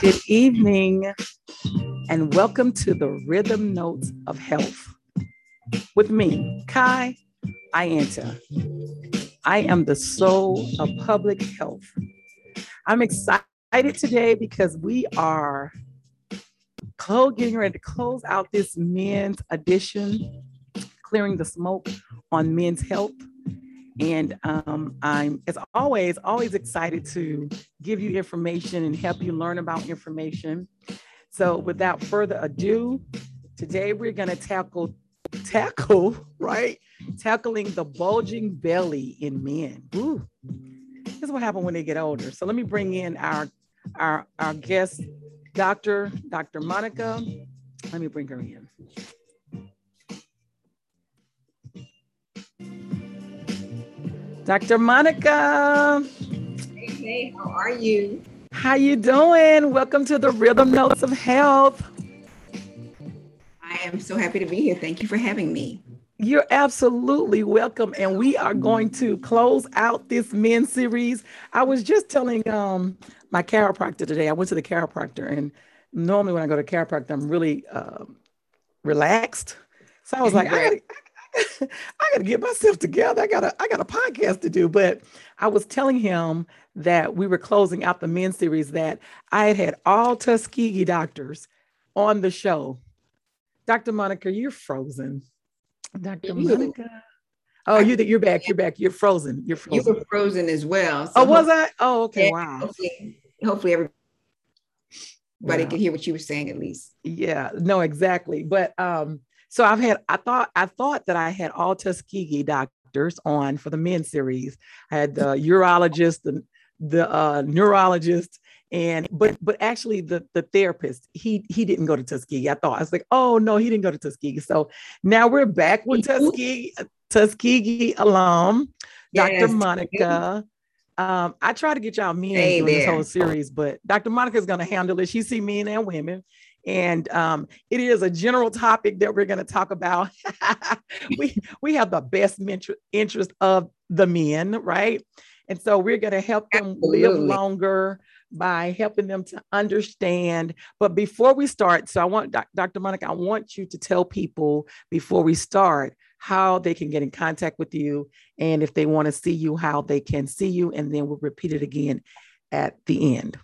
Good evening, and welcome to the Rhythm Notes of Health with me, Kai Ianta. I am the soul of public health. I'm excited today because we are getting ready to close out this men's edition, clearing the smoke on men's health. And um, I'm, as always, always excited to give you information and help you learn about information. So, without further ado, today we're going to tackle, tackle, right? Tackling the bulging belly in men. Ooh, this is what happens when they get older. So, let me bring in our our our guest, Doctor Dr. Monica. Let me bring her in. Dr. Monica. Hey, hey, how are you? How you doing? Welcome to the Rhythm Notes of Health. I am so happy to be here. Thank you for having me. You're absolutely welcome. And we are going to close out this men series. I was just telling um, my chiropractor today, I went to the chiropractor, and normally when I go to chiropractor, I'm really uh, relaxed. So I was like, I gotta, I got to get myself together. I got a I got a podcast to do. But I was telling him that we were closing out the men series that I had had all Tuskegee doctors on the show. Dr. Monica, you're frozen. Dr. Monica. Oh, you you're back. You're back. You're frozen. You're frozen. You were frozen as well. So oh, was I? Oh, okay. Wow. Hopefully, hopefully everybody yeah. could hear what you were saying at least. Yeah. No, exactly. But um, so I've had, I thought, I thought that I had all Tuskegee doctors on for the men series. I had the urologist, the, the uh, neurologist, and but but actually the the therapist he he didn't go to Tuskegee. I thought I was like, oh no, he didn't go to Tuskegee. So now we're back with Tuskegee Tuskegee alum, yes. Dr. Monica. Um, I try to get y'all men hey doing this whole series, but Dr. Monica is going to handle it. She see men and women, and um, it is a general topic that we're going to talk about. we we have the best interest of the men, right? And so we're going to help them Absolutely. live longer by helping them to understand. But before we start, so I want Dr. Monica, I want you to tell people before we start how they can get in contact with you and if they want to see you, how they can see you, and then we'll repeat it again at the end.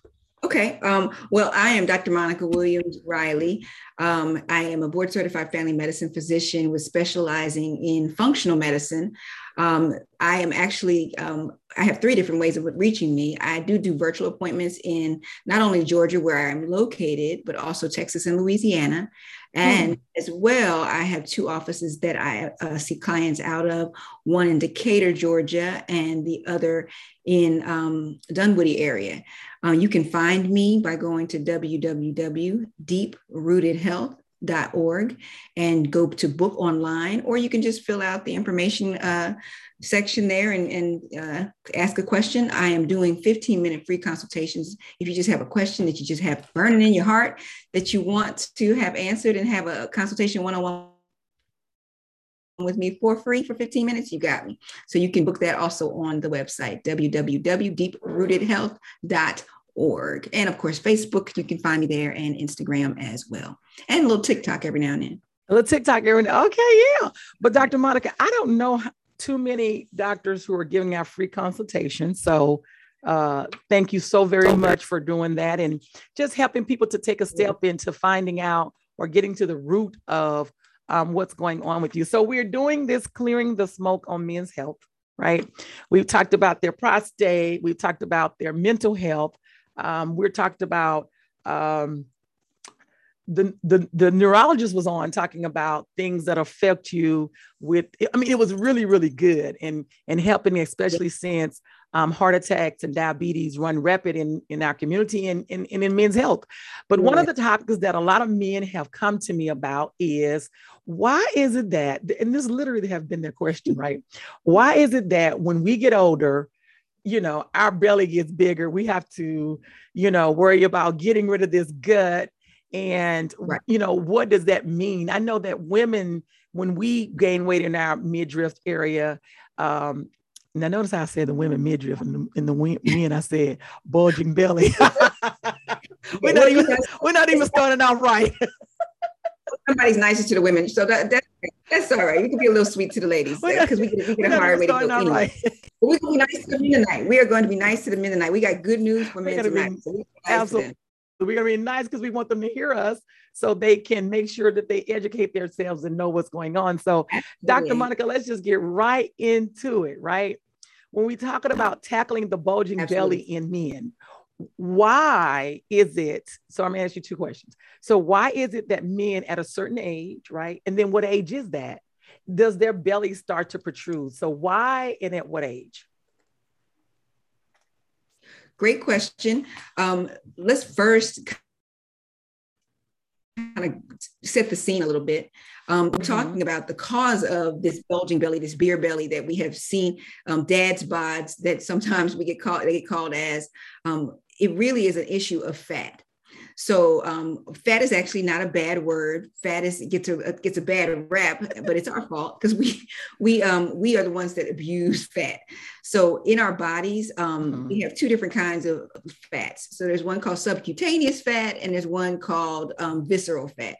Okay. Um, well, I am Dr. Monica Williams Riley. Um, I am a board certified family medicine physician with specializing in functional medicine. Um, I am actually, um, I have three different ways of reaching me. I do do virtual appointments in not only Georgia, where I'm located, but also Texas and Louisiana. And mm. as well, I have two offices that I uh, see clients out of one in Decatur, Georgia, and the other in um, Dunwoody area. Uh, you can find me by going to www.deeprootedhealth.org and go to book online, or you can just fill out the information uh, section there and, and uh, ask a question. I am doing 15 minute free consultations. If you just have a question that you just have burning in your heart that you want to have answered and have a consultation one on one with me for free for 15 minutes, you got me. So you can book that also on the website, www.deeprootedhealth.org. And of course, Facebook, you can find me there and Instagram as well. And a little TikTok every now and then. A little TikTok every now. Okay, yeah. But Dr. Monica, I don't know too many doctors who are giving out free consultations. So uh, thank you so very much for doing that and just helping people to take a step into finding out or getting to the root of um, what's going on with you. So we're doing this clearing the smoke on men's health, right? We've talked about their prostate, we've talked about their mental health, um, we're talked about um, the, the the neurologist was on talking about things that affect you with i mean it was really really good and and helping especially since um, heart attacks and diabetes run rapid in, in our community and, and, and in men's health. But one of the topics that a lot of men have come to me about is why is it that, and this literally have been their question, right? Why is it that when we get older, you know, our belly gets bigger, we have to, you know, worry about getting rid of this gut and right. you know what does that mean i know that women when we gain weight in our midriff area um now notice how i said the women midriff and the, and the men i said bulging belly we're not even we're not even starting out right. Somebody's nicer to the women, so that, that that's all right. You can be a little sweet to the ladies because we uh, get we get a to go anyway. Right. But we're to be nice to the men tonight. We are going to be nice to the men tonight. We got good news for men tonight. Be, so absolutely. We're going to be nice because we want them to hear us so they can make sure that they educate themselves and know what's going on. So, Absolutely. Dr. Monica, let's just get right into it, right? When we're talking about tackling the bulging Absolutely. belly in men, why is it? So, I'm going to ask you two questions. So, why is it that men at a certain age, right? And then what age is that? Does their belly start to protrude? So, why and at what age? Great question. Um, let's first kind of set the scene a little bit. Um, we're mm-hmm. talking about the cause of this bulging belly, this beer belly that we have seen, um, dad's bods that sometimes we get called, they get called as. Um, it really is an issue of fat. So um, fat is actually not a bad word. Fat is gets a gets a bad rap, but it's our fault because we we um, we are the ones that abuse fat. So in our bodies, um, mm-hmm. we have two different kinds of fats. So there's one called subcutaneous fat, and there's one called um, visceral fat.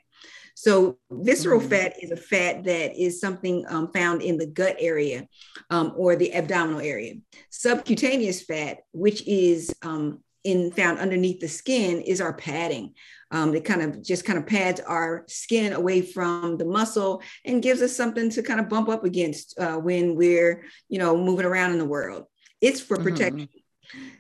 So visceral mm-hmm. fat is a fat that is something um, found in the gut area um, or the abdominal area. Subcutaneous fat, which is um, in found underneath the skin is our padding. Um, it kind of just kind of pads our skin away from the muscle and gives us something to kind of bump up against uh, when we're, you know, moving around in the world. It's for mm-hmm. protection.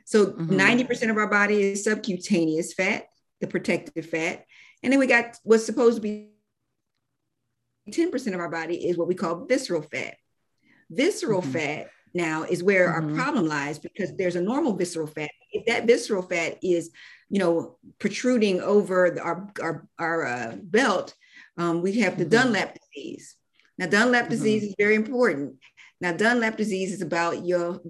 So mm-hmm. 90% of our body is subcutaneous fat, the protective fat. And then we got what's supposed to be 10% of our body is what we call visceral fat. Visceral mm-hmm. fat now is where mm-hmm. our problem lies because there's a normal visceral fat. If that visceral fat is, you know, protruding over our our, our uh, belt, um, we have the mm-hmm. Dunlap disease. Now, Dunlap mm-hmm. disease is very important. Now, Dunlap disease is about your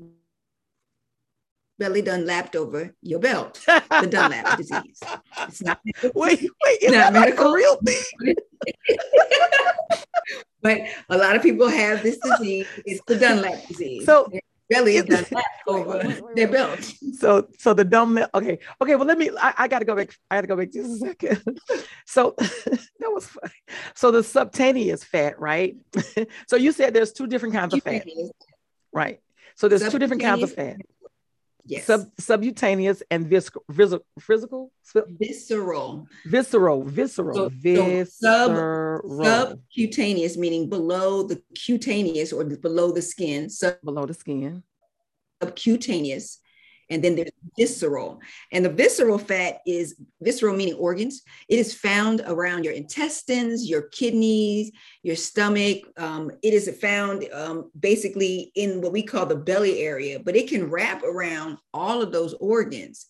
belly done lapped over your belt. The Dunlap disease. It's not wait, wait, is not medical. Like real thing? but a lot of people have this disease. It's the Dunlap disease. So belly is done over their belt. So so the Dunlap. Okay, okay. Well, let me. I, I got to go back. I got to go back just a second. so that was funny. So the subcutaneous fat, right? so you said there's two different kinds of fat, right? So there's two different kinds of fat. Yes. Sub, subcutaneous and visceral, physical? visceral, visceral, visceral, so, visceral. So sub, subcutaneous, meaning below the cutaneous or below the skin. Sub, below the skin. Subcutaneous and then there's visceral. And the visceral fat is visceral meaning organs. It is found around your intestines, your kidneys, your stomach. Um, it is found um, basically in what we call the belly area, but it can wrap around all of those organs.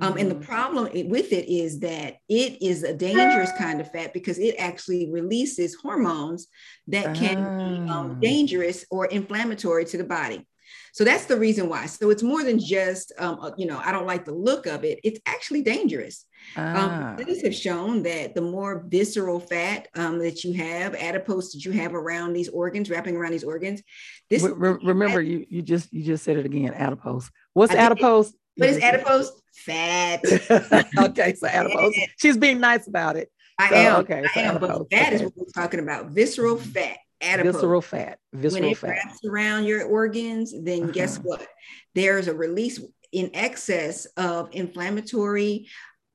Um. And the mm-hmm. problem with it is that it is a dangerous kind of fat because it actually releases hormones that can be um, ah. dangerous or inflammatory to the body. So that's the reason why. So it's more than just, um, uh, you know, I don't like the look of it. It's actually dangerous. Um, ah. Um, studies have shown that the more visceral fat um, that you have, adipose that you have around these organs, wrapping around these organs. This Re- remember, fat, you you just you just said it again. Adipose. What's adipose? What is adipose? Fat. okay, so adipose. She's being nice about it. I so, am. Okay, I am. But that okay. is what we're talking about. Visceral fat adipose. Visceral fat. Visceral when it fat. wraps around your organs, then uh-huh. guess what? There's a release in excess of inflammatory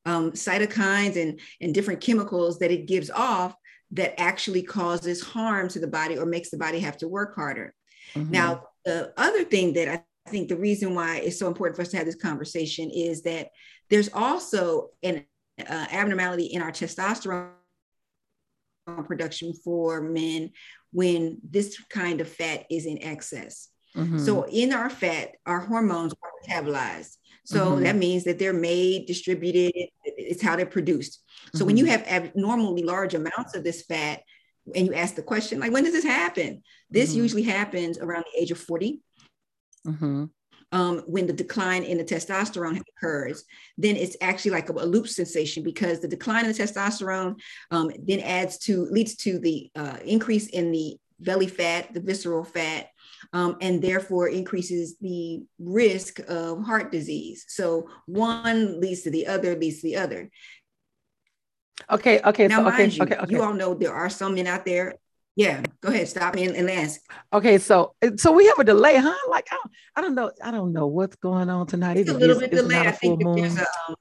um, cytokines and, and different chemicals that it gives off that actually causes harm to the body or makes the body have to work harder. Mm-hmm. Now, the other thing that I think the reason why it's so important for us to have this conversation is that there's also an uh, abnormality in our testosterone production for men when this kind of fat is in excess. Mm-hmm. So in our fat, our hormones are metabolized. So mm-hmm. that means that they're made, distributed, it's how they're produced. So mm-hmm. when you mm-hmm. have abnormally large amounts of this fat, and you ask the question, like, when does this happen? This mm-hmm. usually happens around the age of 40. Um, when the decline in the testosterone occurs, then it's actually like a, a loop sensation because the decline in the testosterone um, then adds to leads to the uh, increase in the belly fat, the visceral fat, um, and therefore increases the risk of heart disease. So one leads to the other, leads to the other. Okay, okay, now, so, okay, you, okay, okay. You all know there are some men out there. Yeah, go ahead, stop me and, and ask. Okay, so so we have a delay, huh? Like I don't, I don't know, I don't know what's going on tonight. It's, a little bit delayed. I think there's a, um,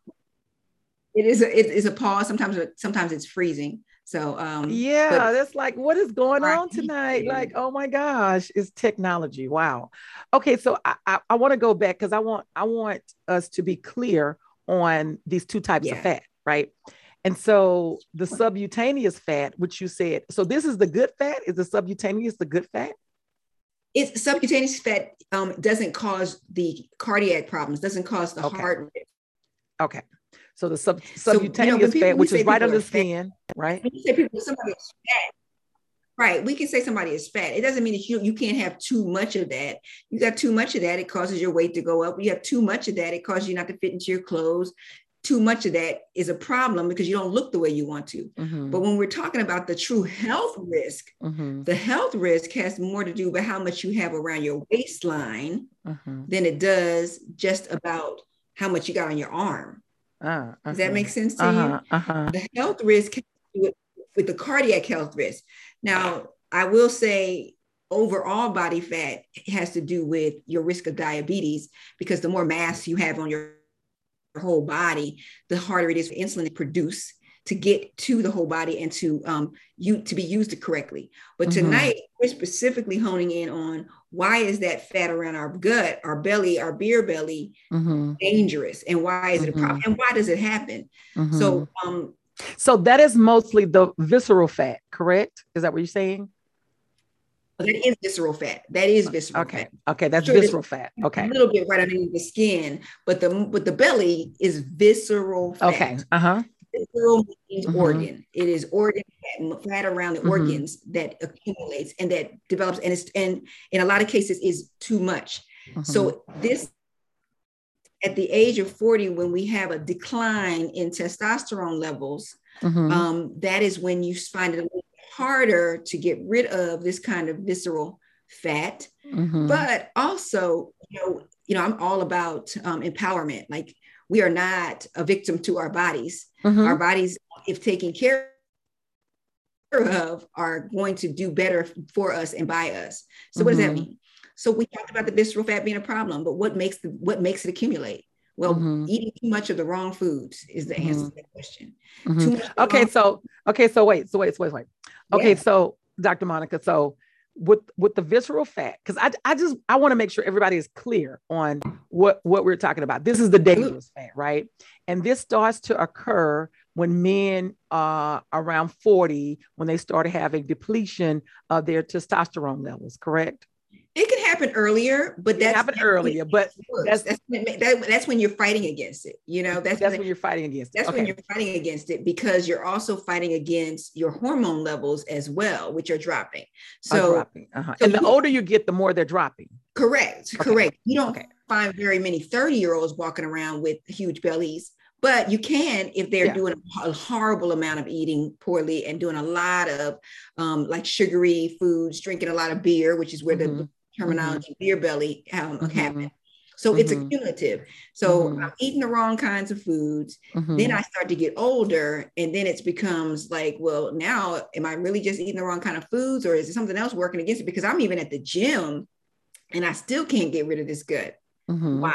it is a it is a pause. Sometimes sometimes it's freezing. So um yeah, that's like what is going on tonight? Like, oh my gosh, it's technology. Wow. Okay, so I I, I want to go back because I want I want us to be clear on these two types yeah. of fat, right? And so the subcutaneous fat, which you said, so this is the good fat. Is the subcutaneous the good fat? It's subcutaneous fat um, doesn't cause the cardiac problems, doesn't cause the okay. heart. Okay. So the sub, subcutaneous so, you know, fat, which is right under the skin, right? When you say people, somebody is fat, right? We can say somebody is fat. It doesn't mean that you, you can't have too much of that. You got too much of that, it causes your weight to go up. You have too much of that, it causes you not to fit into your clothes. Too much of that is a problem because you don't look the way you want to. Mm-hmm. But when we're talking about the true health risk, mm-hmm. the health risk has more to do with how much you have around your waistline mm-hmm. than it does just about how much you got on your arm. Uh, Does that make sense to uh-huh, you? Uh-huh. The health risk with, with the cardiac health risk. Now, I will say overall body fat has to do with your risk of diabetes because the more mass you have on your whole body, the harder it is for insulin to produce to get to the whole body and to um, you to be used correctly. But mm-hmm. tonight we're specifically honing in on why is that fat around our gut, our belly, our beer belly mm-hmm. dangerous, and why is it mm-hmm. a problem, and why does it happen? Mm-hmm. So, um, so that is mostly the visceral fat, correct? Is that what you're saying? That is visceral fat. That is visceral okay. fat. Okay, that's sure visceral fat. Okay. A little bit right underneath the skin, but the but the belly is visceral fat. Okay. Uh-huh visceral means mm-hmm. organ. It is organ fat, fat around the mm-hmm. organs that accumulates and that develops, and it's and in a lot of cases is too much. Mm-hmm. So this at the age of 40, when we have a decline in testosterone levels, mm-hmm. um, that is when you find it a little harder to get rid of this kind of visceral fat. Mm-hmm. But also, you know, you know, I'm all about um, empowerment. Like we are not a victim to our bodies. Mm-hmm. Our bodies, if taken care of, are going to do better for us and by us. So mm-hmm. what does that mm-hmm. mean? So we talked about the visceral fat being a problem, but what makes the what makes it accumulate? Well, mm-hmm. eating too much of the wrong foods is the answer mm-hmm. to that question. Mm-hmm. Okay, so okay, so wait, so wait, so wait, wait. Okay, yeah. so Dr. Monica, so with with the visceral fat because I, I just i want to make sure everybody is clear on what what we're talking about this is the dangerous fat right and this starts to occur when men are around 40 when they start having depletion of their testosterone levels correct it can happen earlier, but that happened earlier. But that's that's when, that, that's when you're fighting against it. You know, that's, that's when, when you're fighting against it. That's okay. when you're fighting against it because you're also fighting against your hormone levels as well, which are dropping. So, are dropping. Uh-huh. so and the older you get, the more they're dropping. Correct. Okay. Correct. You don't okay. find very many 30 year olds walking around with huge bellies but you can if they're yeah. doing a horrible amount of eating poorly and doing a lot of um, like sugary foods drinking a lot of beer which is where mm-hmm. the terminology, mm-hmm. beer belly um, mm-hmm. happen. So mm-hmm. it's accumulative. So mm-hmm. I'm eating the wrong kinds of foods. Mm-hmm. Then I start to get older, and then it becomes like, well, now am I really just eating the wrong kind of foods, or is it something else working against it? Because I'm even at the gym, and I still can't get rid of this gut. Mm-hmm. Why?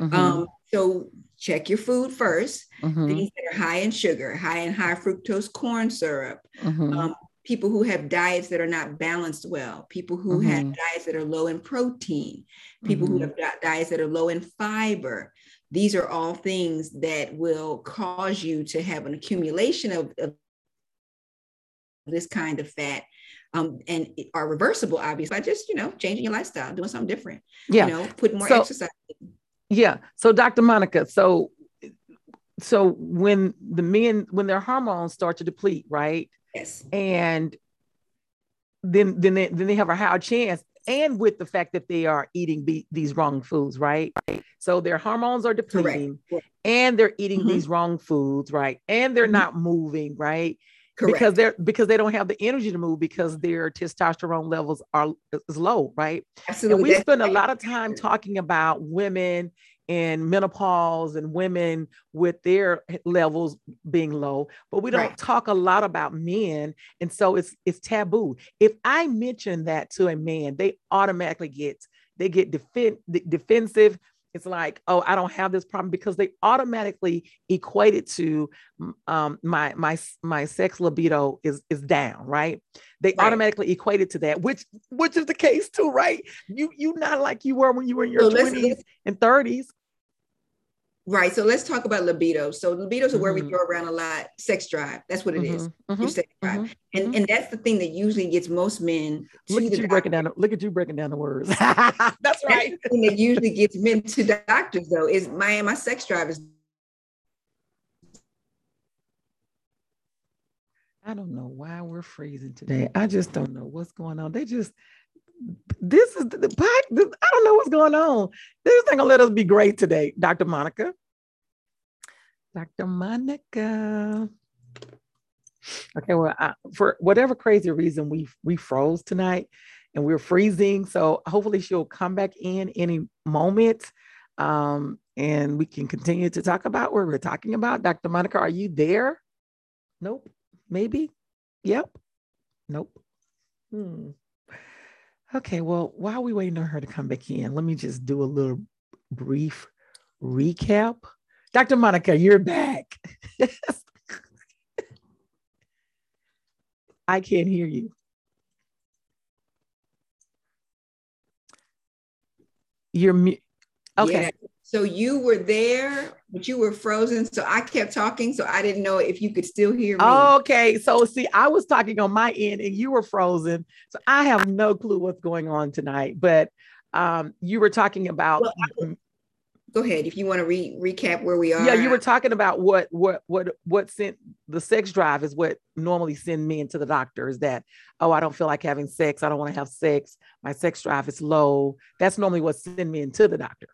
Um, so check your food 1st Things that are high in sugar, high in high fructose corn syrup, um, people who have diets that are not balanced well, people who mm-hmm. have diets that are low in protein, people mm-hmm. who have diets that are low in fiber. These are all things that will cause you to have an accumulation of, of this kind of fat. Um, and are reversible, obviously, by just you know changing your lifestyle, doing something different. Yeah, you know, put more so, exercise. Yeah. So, Dr. Monica, so so when the men when their hormones start to deplete, right? Yes. And then then they, then they have a higher chance and with the fact that they are eating be- these wrong foods, right? So their hormones are depleting and they're eating mm-hmm. these wrong foods, right? And they're mm-hmm. not moving, right? Correct. because they're because they don't have the energy to move because their testosterone levels are is low, right? Absolutely. And we spend a lot of time talking about women in menopause and women with their levels being low, but we don't Right. talk a lot about men. And so it's it's taboo. If I mention that to a man, they automatically get they get defen- defensive. It's like, oh, I don't have this problem because they automatically equate it to um, my my my sex libido is is down, right? They Right. automatically equate it to that, which which is the case too, right? You you not like you were when you were in your So twenties and thirties. Right. So let's talk about libido. So libidos are where we Mhm. throw around a lot. Sex drive. That's what it is. Mhm, Your sex drive. mhm, And mhm. and that's the thing that usually gets most men to Look at you doctor. breaking down. the- Look at you breaking down the words. That's That's right. thing that usually gets men to doctors though is my my sex drive is I don't know why we're freezing today. I just don't know what's going on. They just this is the, I don't know what's going on. This thing gonna let us be great today, Dr. Monica. Dr. Monica. Okay, well, I, for whatever crazy reason, we we froze tonight, and we're freezing. So hopefully she'll come back in any moment, um, and we can continue to talk about what we're talking about. Dr. Monica, are you there? Nope. Maybe. Yep. Nope. Hmm. Okay. Well, while we're waiting on her to come back in, let me just do a little brief recap. Dr. Monica, you're back. I can't hear you. You're mu- okay. So you were there, but you were frozen. So I kept talking. So I didn't know if you could still hear me. Okay. So see, I was talking on my end and you were frozen. So I have no clue what's going on tonight. But um, you were talking about Well, Go ahead if you want to re- recap where we are. yeah, you were talking about what what what what sent the sex drive is what normally send men to the doctor is that oh I don't feel like having sex I don't want to have sex my sex drive is low that's normally what send men to the doctor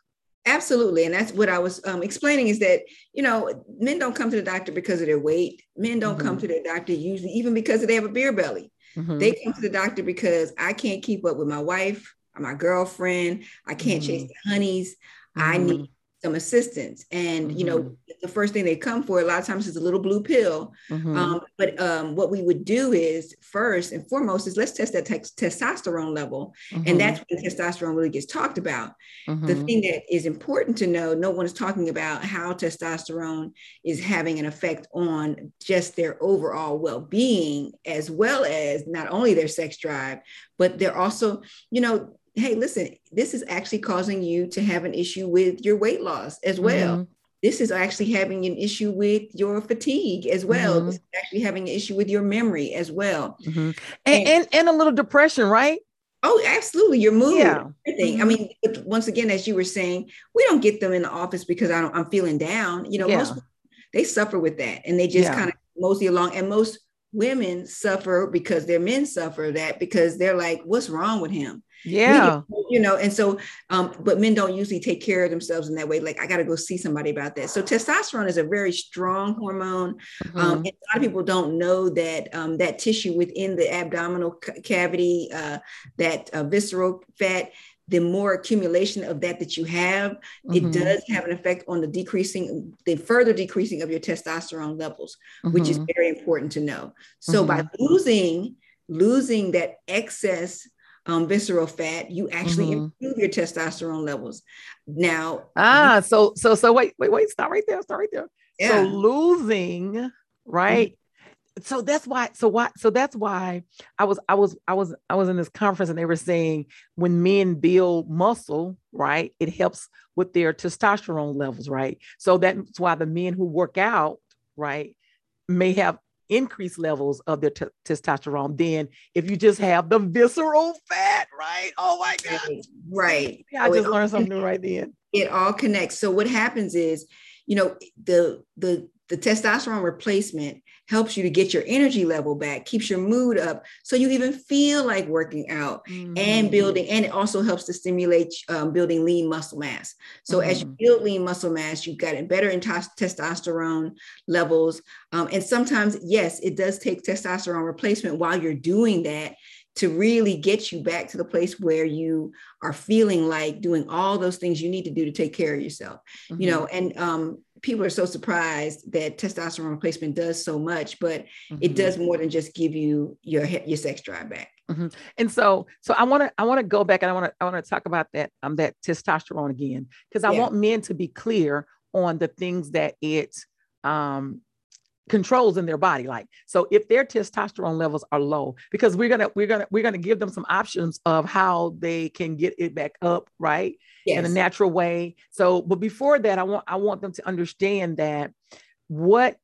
Absolutely. And that's what I was um, explaining is that, you know, men don't come to the doctor because of their weight. Men don't come Mhm. to their doctor usually even because they have a beer belly. Mhm. They come to the doctor because I can't keep up with my wife or my girlfriend. I can't chase Mhm. the honeys. I Mhm. need some assistance. And, you know, the first thing they come for a lot of times is a little blue pill. Mhm. Um, but um, what we would do is first and foremost is let's test that tex- testosterone level. Mhm. And that's when testosterone really gets talked about the Mhm. thing that is important to know no one is talking about how testosterone is having an effect on just their overall well-being as well as not only their sex drive but they're also you know hey listen this is actually causing you to have an issue with your weight loss as well Mhm. this is actually having an issue with your fatigue as well Mhm. this is actually having an issue with your memory as well Mhm. and, and and a little depression right oh absolutely your mood Yeah. everything. I Mhm. mean, but once again, as you were saying, we don't get them in the office because I don't, I'm feeling down. You know, Yeah. most they suffer with that, and they just Yeah. kind of mostly along. And most women suffer because their men suffer that because they're like, "What's wrong with him?" Yeah get- you know. And so, um, but men don't usually take care of themselves in that way. Like, I got to go see somebody about that. So, testosterone is a very strong hormone. Um, Mhm. and a lot of people don't know that um, that tissue within the abdominal ca- cavity, uh, that uh, visceral fat, the more accumulation of that that you have, it Mhm. does have an effect on the decreasing, the further decreasing of your testosterone levels, which is Mhm. very important to know. So by losing losing that excess um, visceral fat, you actually Mhm. improve your testosterone levels. Now, ah so so so wait wait wait stop right there stop right there yeah, So losing, right? So that's why. So why? So that's why I was I was I was I was in this conference and they were saying when men build muscle, right, it helps with their testosterone levels, right? So that's why the men who work out, right, may have increased levels of their t- testosterone than if you just have the visceral fat, right? Oh my god! right, right. Yeah, I So just learned something new right then. it all connects. So what happens is, you know, the the the testosterone replacement helps you to get your energy level back, keeps your mood up, so you even feel like working out mm-hmm. and building. And it also helps to stimulate um, building lean muscle mass. So mm-hmm. as you mm-hmm. build lean muscle mass, you've got better in t- testosterone levels. Um, and sometimes, yes, it does take testosterone replacement while you're doing that to really get you back to the place where you are feeling like doing all those things you need to do to take care of yourself mm-hmm. you know and um, people are so surprised that testosterone replacement does so much but mm-hmm. it does more than just give you your your sex drive back mm-hmm. and so so i want to i want to go back and i want to i want to talk about that um that testosterone again because i yeah. want men to be clear on the things that it um controls in their body like so if their testosterone levels are low because we're gonna we're gonna we're gonna give them some options of how they can get it back up right yes. in a natural way so but before that i want i want them to understand that what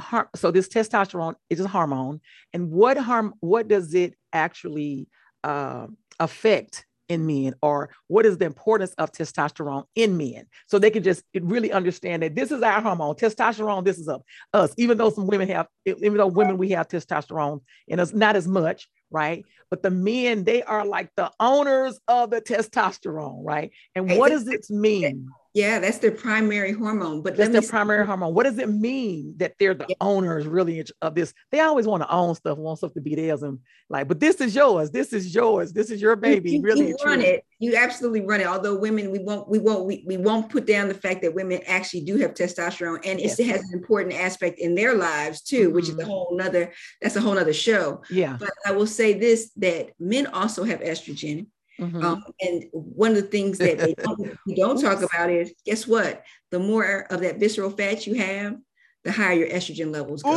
harm so this testosterone is a hormone and what harm what does it actually uh, affect in men or what is the importance of testosterone in men? So they can just really understand that this is our hormone. Testosterone this is of us. Even though some women have even though women we have testosterone and it's not as much right? But the men they are like the owners of the testosterone right? And what does it mean yeah, that's their primary hormone. But that's their primary hormone. What does it mean that they're the yeah. owners really of this? They always want to own stuff, want stuff to be theirs, and like, but this is yours. This is yours. This is your baby. You, really, you run it. You absolutely run it. Although women, we won't, we won't, we, we won't put down the fact that women actually do have testosterone, and yes. it has an important aspect in their lives too, mm-hmm. which is a mm-hmm. whole nother. That's a whole nother show. Yeah. But I will say this: that men also have estrogen Mm-hmm. Um, and one of the things that they don't, we don't talk about is guess what? The more of that visceral fat you have, the higher your estrogen levels go.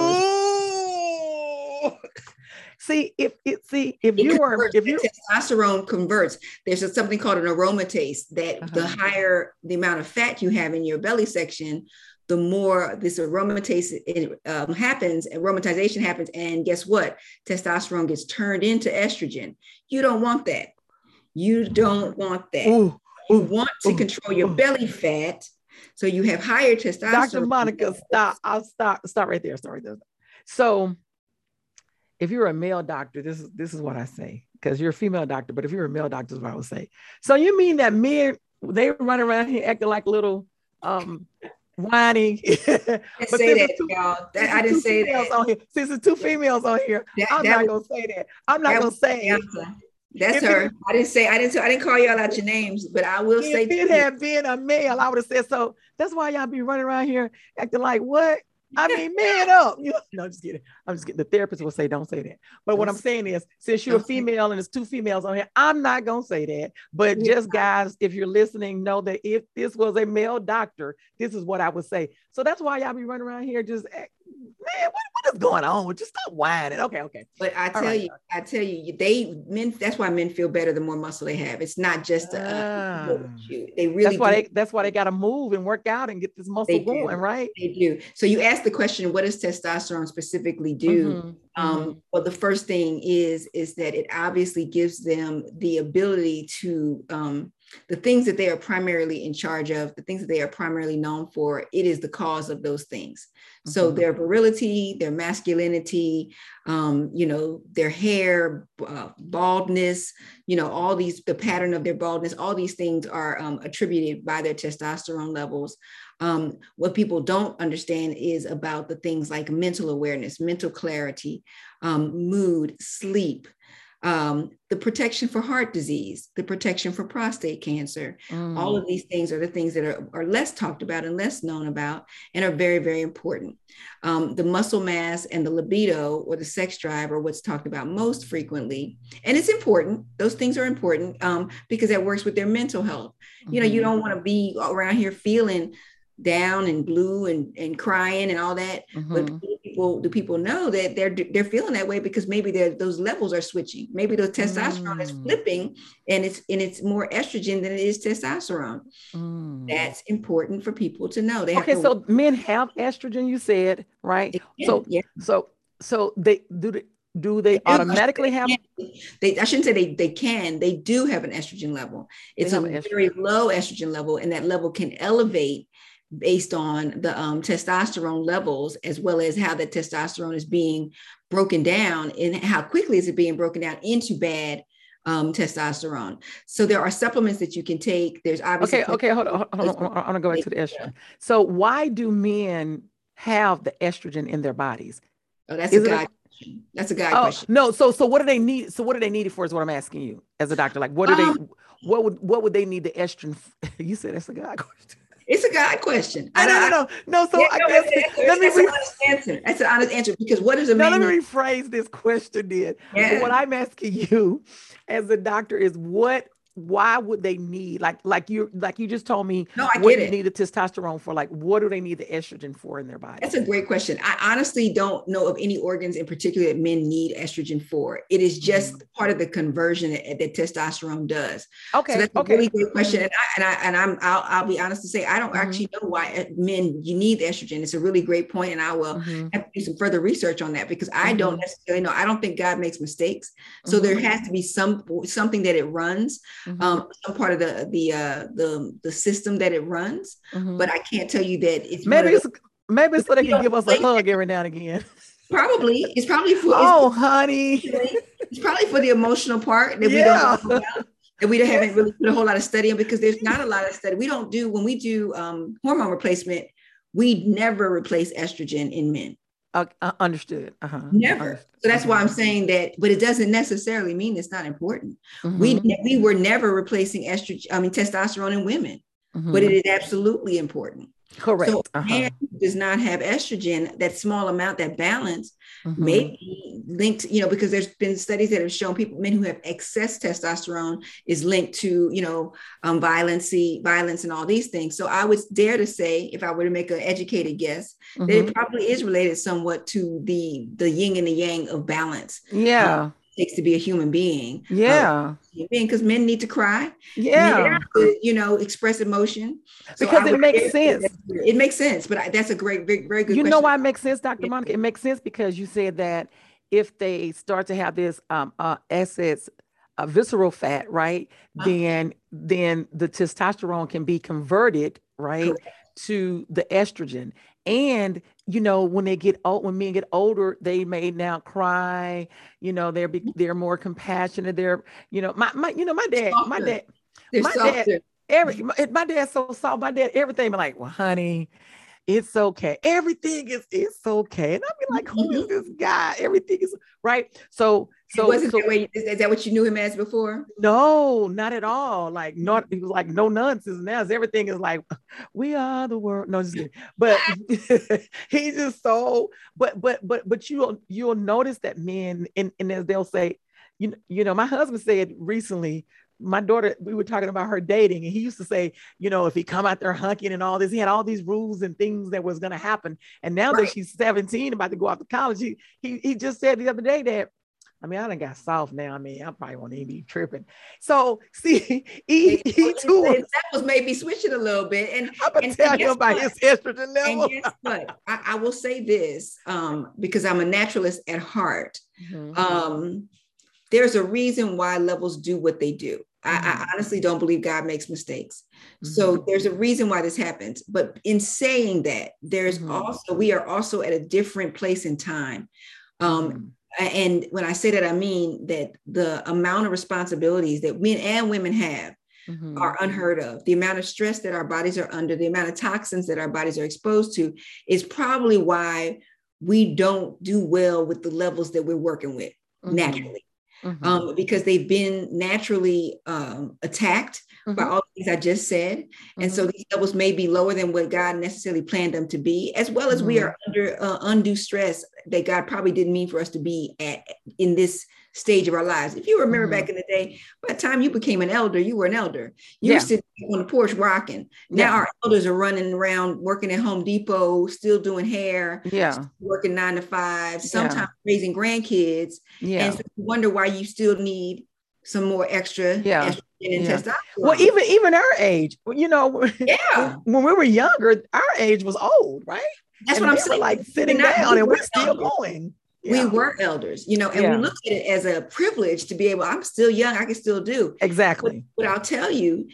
See if it see if it you are if you testosterone converts, there's something called an aromatase that uh-huh. the higher the amount of fat you have in your belly section, the more this aromatase um, happens, aromatization happens, and guess what? Testosterone gets turned into estrogen. You don't want that. You don't want that. Ooh, you want to ooh, control your ooh. belly fat so you have higher testosterone. Dr. Monica, stop. I'll stop. Stop right there. Stop right there. So if you're a male doctor, this is this is what I say. Because you're a female doctor, but if you're a male doctor, is what I would say. So you mean that men they run around here acting like little um whining. I didn't say that, two, y'all. That, I didn't say that. On here. Since there's two females on here, that, I'm that not was, gonna say that. I'm not gonna say it. That's her. I didn't say I didn't I didn't call y'all out your names, but I will if say if it had been a male, I would have said so. That's why y'all be running around here acting like what? I mean, man up. You know, no, just kidding. I'm just kidding. The therapist will say, don't say that. But what I'm saying is, since you're a female and there's two females on here, I'm not gonna say that. But just guys, if you're listening, know that if this was a male doctor, this is what I would say. So that's why y'all be running around here just man, what, what is going on? Just stop whining. Okay, okay. But I tell right. you, I tell you, they men. That's why men feel better the more muscle they have. It's not just a. Uh, they really. That's why do. they. That's why they got to move and work out and get this muscle they going, do. right? They do. So you ask the question, what does testosterone specifically do? Mm-hmm. Um, mm-hmm. Well, the first thing is is that it obviously gives them the ability to um, the things that they are primarily in charge of, the things that they are primarily known for, it is the cause of those things. Mm-hmm. So their virility, their masculinity, um, you know, their hair, uh, baldness, you know, all these, the pattern of their baldness, all these things are um, attributed by their testosterone levels. Um, what people don't understand is about the things like mental awareness, mental clarity, um, mood, sleep, um, the protection for heart disease, the protection for prostate cancer. Mm. All of these things are the things that are, are less talked about and less known about and are very, very important. Um, the muscle mass and the libido or the sex drive are what's talked about most frequently. And it's important. Those things are important um, because that works with their mental health. You know, mm-hmm. you don't want to be around here feeling down and blue and, and crying and all that. Mm-hmm. But people do people know that they're they're feeling that way because maybe those levels are switching. Maybe the testosterone mm. is flipping and it's and it's more estrogen than it is testosterone. Mm. That's important for people to know. They okay, so men have estrogen, you said, right? so yeah. so so they do they do they automatically have they i shouldn't say they they can they do have an estrogen level it's a very low estrogen level and that level can elevate based on the um, testosterone levels as well as how the testosterone is being broken down and how quickly is it being broken down into bad um, testosterone. So there are supplements that you can take. There's obviously okay. Okay, hold on. Hold on, hold on. I'm gonna go back to the estrogen. So why do men have the estrogen in their bodies? Oh, that's is a guy question. That's a guy oh, question. No, so so what do they need? So what do they need it for? Is what I'm asking you as a doctor. Like, what do um, they? What would what would they need the estrogen? you said that's a guy question. It's a God question. I, don't know. no. So yeah, I no, guess that's, let me that's re- an honest answer. That's an honest answer because what is a man? Let me rephrase this question. Then yeah. what I'm asking you, as a doctor, is what why would they need like like you like you just told me no, I what get need the testosterone for like what do they need the estrogen for in their body that's a great question i honestly don't know of any organs in particular that men need estrogen for it is just mm-hmm. part of the conversion that, that, testosterone does okay so that's okay. a really good question and I, and, I, and i'm I'll, I'll be honest to say i don't mm-hmm. actually know why men you need estrogen it's a really great point and i will mm-hmm. have to do some further research on that because i don't mm-hmm. necessarily know i don't think god makes mistakes so there mm-hmm. has to be some something that it runs mm-hmm. um, some part of the the uh, the the system that it runs. Mm-hmm. But I can't tell you that it's maybe it's maybe so they can give us a hug every now and again. Probably it's probably for oh honey, it's probably for the emotional part that yeah. we don't that we haven't really put a whole lot of study in because there's not a lot of study. We don't do when we do um, hormone replacement. We never replace estrogen in men. Uh, uh, understood. Uh-huh. Never. Understood. So that's why I'm saying that, but it doesn't necessarily mean it's not important. Mm-hmm. We we were never replacing estrogen, I mean testosterone in women, mm-hmm. but it is absolutely important. Correct. So uh-huh. man does not have estrogen, that small amount, that balance mm-hmm. may be linked, you know, because there's been studies that have shown people, men who have excess testosterone is linked to, you know, um, violence, violence and all these things. So I would dare to say, if I were to make an educated guess, mm-hmm. that it mm-hmm. probably is related somewhat to the the yin and the yang of balance. Yeah. Um, takes to be a human being. Yeah. because men need to cry. Yeah. To, you know, express emotion. So because it makes sense. It makes sense, but that's a great, very, very good. You question. know why it makes sense, Dr. Monica? It makes sense because you said that if they start to have this um uh assets uh, visceral fat, right? Uh-huh. Then then the testosterone can be converted, right, Correct. to the estrogen. And you know, when they get old, when men get older, they may now cry. You know, they're be, they're more compassionate. They're, you know, my my, you know, my dad, softer. my dad, they're my softer. dad, every my, my dad's so soft. My dad, everything, like, well, honey, it's okay. Everything is it's okay. And I'd be like, who is mm-hmm. this guy? Everything is right. So so wasn't so, that way, is that what you knew him as before? No, not at all. Like not he was like no nonsense. Now everything is like we are the world. No, just kidding. But he's just so but but but but you'll you'll notice that men and, and as they'll say, you you know, my husband said recently, my daughter, we were talking about her dating, and he used to say, you know, if he come out there hunking and all this, he had all these rules and things that was going to happen. And now right. that she's 17, about to go off to college, he, he he just said the other day that, I mean, I done got soft now. I mean, I probably won't even be tripping. So see, he, he too that was maybe switching a little bit. And I'm gonna and, tell and you about his estrogen level. And guess what? I, I, will say this, um, because I'm a naturalist at heart. Mm-hmm. Um, there's a reason why levels do what they do. I, I, mm-hmm. honestly don't believe God makes mistakes. Mm-hmm. So there's a reason why this happens. But in saying that, there's mm-hmm. also, we are also at a different place in time. Um, mm-hmm. And when I say that, I mean that the amount of responsibilities that men and women have mm-hmm. are unheard of. The amount of stress that our bodies are under, the amount of toxins that our bodies are exposed to is probably why we don't do well with the levels that we're working with mm-hmm. naturally mm-hmm. um, because they've been naturally um, attacked mm-hmm. by all things I just said. Mm-hmm. And so mm-hmm. these levels may be lower than what God necessarily planned them to be, as well as we mm-hmm. are under uh, undue stress that God probably didn't mean for us to be at in this stage of our lives. If you remember mm-hmm. back in the day, by the time you became an elder, you were an elder. You yeah. were sitting on the porch rocking. Now yeah. our elders are running around working at Home Depot, still doing hair, yeah, working nine to five, sometimes yeah. raising grandkids. Yeah. And so you wonder why you still need some more extra yeah. Yeah. Well, even even our age, you know, yeah, when we were younger, our age was old, right? That's and what I'm saying. Like sitting down, and we're still going yeah. we were elders, you know, and yeah. we look at it as a privilege to be able, I'm still young, I can still do. Exactly. But, but I'll tell you,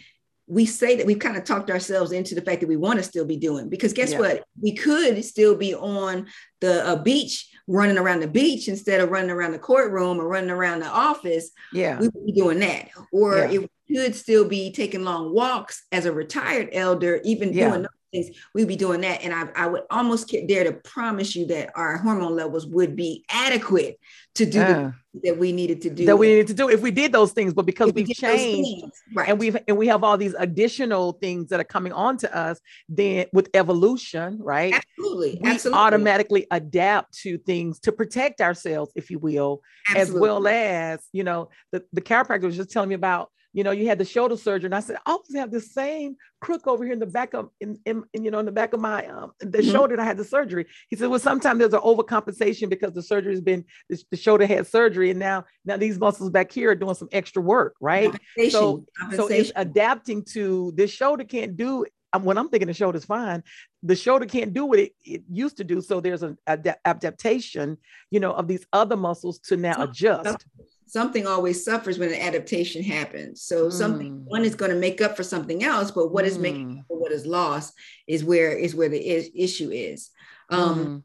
we say that we've kind of talked ourselves into the fact that we want to still be doing because guess Yeah. what we could still be on the uh, beach running around the beach instead of running around the courtroom or running around the office Yeah. we would be doing that or Yeah. it could still be taking long walks as a retired elder even Yeah. doing those things we'd be doing that and I, I would almost dare to promise you that our hormone levels would be adequate to do the Uh, that we needed to do that we needed to do if we did those things, but because If we we've those changed things. right and we've and we have all these additional things that are coming on to us, then with evolution, right? absolutely We absolutely automatically adapt to things to protect ourselves, if you will, as well as you know, the, the chiropractor was just telling me about, you know, you had the shoulder surgery, and I said, I always have the same crook over here in the back of in, in, in, you know in the back of my um the Mhm. shoulder that I had the surgery. He said, Well, sometimes there's an overcompensation because the surgery has been the, the shoulder had surgery, and now now these muscles back here are doing some extra work, right? Compensation, So so it's adapting to this shoulder can't do when I'm thinking the shoulder's fine, the shoulder can't do what it, it used to do. So there's an ada- adaptation, you know, of these other muscles to now adjust. Something always suffers when an adaptation happens. So something Mm. one is going to make up for something else, but what is making Mm. up for what is lost is where is where the is, issue is. Um, Mhm.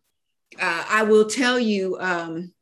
uh, I will tell you, um,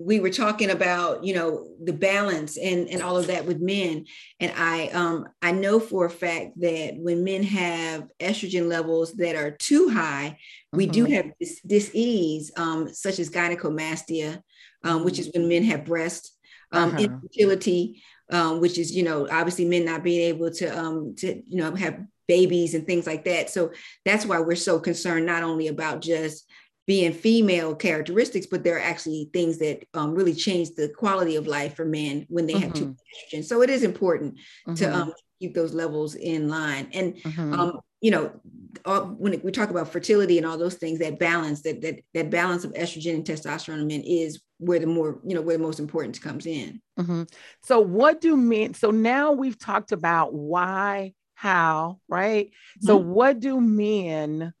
we were talking about you know the balance and and all of that with men, and I um, I know for a fact that when men have estrogen levels that are too high, we do Mhm. have this dis-ease um, such as gynecomastia, um, which is when men have breast um, Uh-huh. infertility, um, which is you know obviously men not being able to um, to you know have babies and things like that. So that's why we're so concerned not only about just being female characteristics, but there are actually things that um, really change the quality of life for men when they have too much estrogen. So it is important to Mhm. um, keep those levels in line. And Mhm. um, you know, all, when we talk about fertility and all those things, that balance, that that that balance of estrogen and testosterone in men is where the more, you know, where the most importance comes in. Mhm. So what do men? So now we've talked about why, how, right? So Mm-hmm. what do men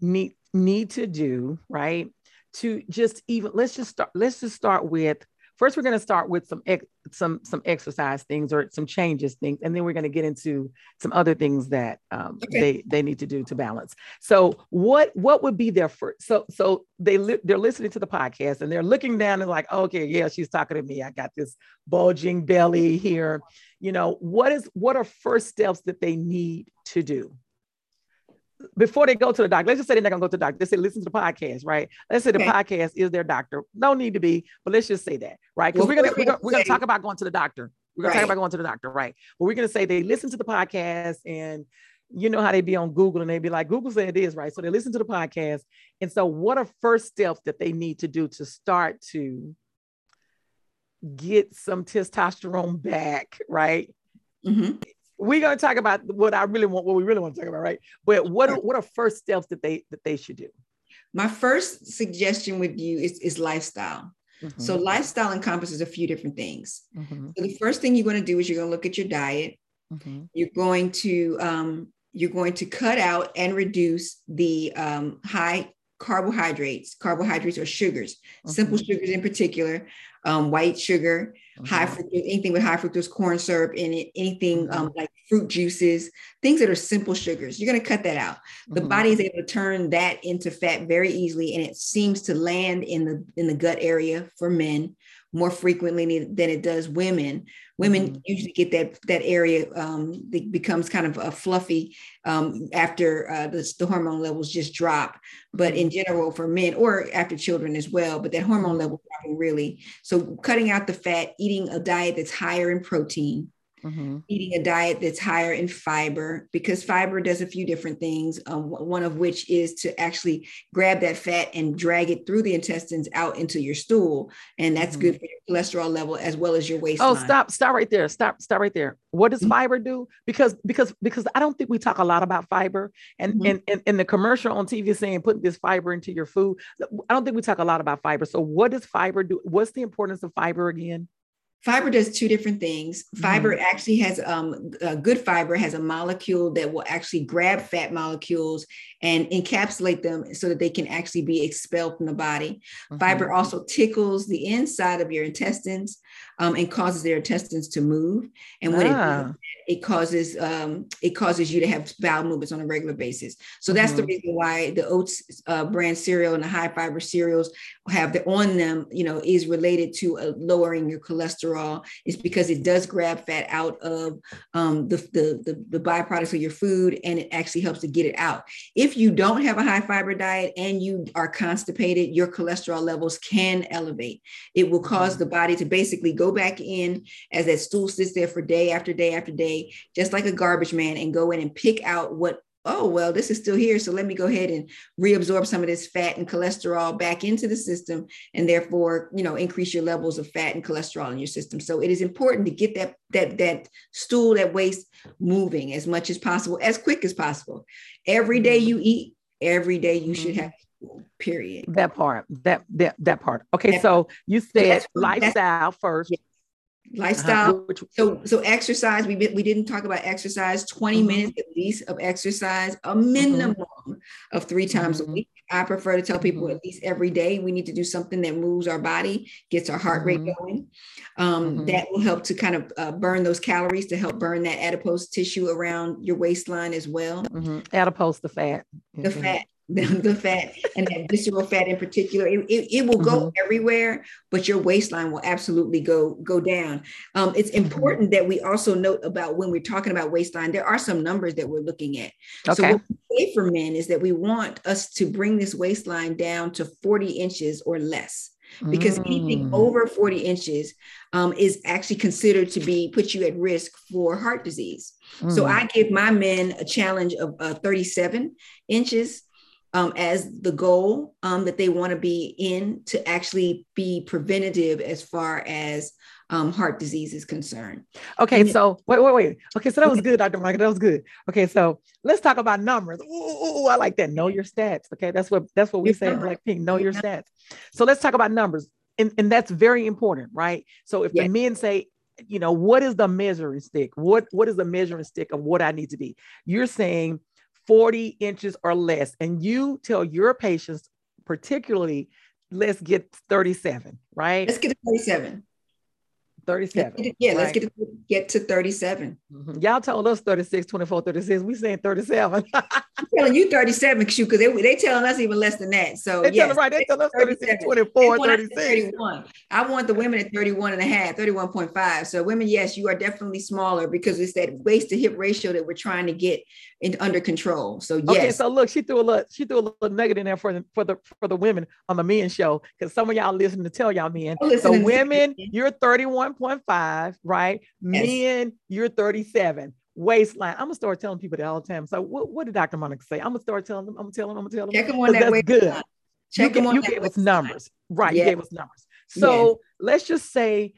need need to do, right? To just even let's just start. Let's just start with first. We're going to start with some ex, some some exercise things or some changes things, and then we're going to get into some other things that um, Okay. they they need to do to balance. So what what would be their first? So so they li- they're listening to the podcast and they're looking down and like, okay, yeah, she's talking to me. I got this bulging belly here. You know what is what are first steps that they need to do? Before they go to the doctor, let's just say they're not gonna go to the doctor. They say listen to the podcast, right? Let's say the Okay. podcast is their doctor. No need to be, but let's just say that, right? Because Well, we're gonna we're gonna, we're gonna talk about going to the doctor. We're gonna Right. talk about going to the doctor, right? But we're gonna say they listen to the podcast and you know how they be on Google and they be like, Google said it is right. So they listen to the podcast. And so what are first steps that they need to do to start to get some testosterone back, right? Mhm. We're going to talk about what I really want, what we really want to talk about, right? But what are, what are first steps that they that they should do? My first suggestion with you is, is lifestyle. So lifestyle encompasses a few different things. Mhm, So the first thing you're going to do is you're going to look at your diet. mhm, You're going to um, you're going to cut out and reduce the um, high carbohydrates. Carbohydrates or sugars, simple mhm, sugars in particular, um, white sugar, high mhm, fructose, anything with high fructose corn syrup in it, anything um, like fruit juices, things that are simple sugars. You're going to cut that out. The mhm, body is able to turn that into fat very easily, and it seems to land in the in the gut area for men more frequently than it does women. Women Mhm. usually get that that area um, that becomes kind of a fluffy um, after uh, the, the hormone levels just drop. But in general, for men or after children as well, but that hormone level dropping really. So cutting out the fat, eating a diet that's higher in protein, mhm, eating a diet that's higher in fiber because fiber does a few different things um, one of which is to actually grab that fat and drag it through the intestines out into your stool and that's Mhm. good for your cholesterol level as well as your waistline Oh, stop, stop right there. Stop, stop right there. What does Mhm. fiber do? Because because because I don't think we talk a lot about fiber. And Mhm. and, and and the commercial on TV saying put this fiber into your food. I don't think we talk a lot about fiber. So what does fiber do? What's the importance of fiber again? Fiber does two different things. Fiber actually has um, good fiber has a molecule that will actually grab fat molecules and encapsulate them so that they can actually be expelled from the body. Fiber Mhm, also tickles the inside of your intestines. Um, and causes their intestines to move. And when ah. it it causes um, it causes you to have bowel movements on a regular basis. So that's mm-hmm. the reason why the oats uh, brand cereal and the high fiber cereals have the on them, you know, is related to uh, lowering your cholesterol. Is because it does grab fat out of um, the, the, the the byproducts of your food, and it actually helps to get it out. If you don't have a high fiber diet and you are constipated, your cholesterol levels can elevate. It will cause mm-hmm. the body to basically go back in as that stool sits there for day after day after day just like a garbage man, and go in and pick out what oh well this is still here so let me go ahead and reabsorb some of this fat and cholesterol back into the system and therefore you know increase your levels of fat and cholesterol in your system. So it is important to get that that that stool that waste moving as much as possible as quick as possible. Every day mm-hmm. you eat every day you should mm-hmm. have period that part that that, that part okay that so you said lifestyle first lifestyle. Uh-huh. So so exercise. We we didn't talk about exercise. 20 mm-hmm. minutes at least of exercise, a mm-hmm. minimum mm-hmm. of three times mm-hmm. a week. I prefer to tell people mm-hmm. at least every day we need to do something that moves our body, gets our heart rate mm-hmm. going. Um, that will help to kind of uh, burn those calories to help burn that adipose tissue around your waistline as well. Adipose, the fat. The fat the, the fat and that visceral fat in particular it, it, it will go mm-hmm. everywhere but your waistline will absolutely go go down um, it's mm-hmm. important mm-hmm. that we also note about when we're talking about waistline there are some numbers that we're looking at okay. so what we say for men is that we want us to bring this waistline down to 40 inches or less because mm. anything over 40 inches um, is actually considered to be put you at risk for heart disease. Mm. So I give my men a challenge of uh, 37 inches um, as the goal um, that they want to be in to actually be preventative as far as um, heart disease is concerned. Okay, and so wait, wait, wait. Okay, so that was good, Dr. Monica. That was good. Okay, so let's talk about numbers. Ooh, ooh, I like that. Know your stats. Okay, that's what that's what we say in Blackpink. Know your stats. So let's talk about numbers, and and that's very important, right? So if yes. the men say you know what is the measuring stick what what is the measuring stick of what i need to be you're saying 40 inches or less. And you tell your patients, particularly, let's get 37, right? Let's get to 37. 37. Yeah, right? let's get to, get to 37. Mm-hmm. Y'all told us 36, 24, 36. We saying 37. I'm telling you 37 because they they telling us even less than that. So they yes, right. They tell us 36, 24, 36. 31. I want the women at 31 and a half, 31.5. So women, yes, you are definitely smaller because it's that waist to hip ratio that we're trying to get in, under control. So yes. Okay, so look, she threw a little, she threw a little nugget in there for the for the for the women on the men show because some of y'all listen to tell y'all men. Oh, so women, you're 31.5, right? Yes. Men, you're 37 waistline. I'm gonna start telling people that all the time. So what, what did Dr. Monica say? I'm gonna start telling them. I'm gonna tell them. I'm gonna tell them. Check them on that that's good. Check you, them on you gave us numbers, right? Yeah. You gave us numbers. So yeah. let's just say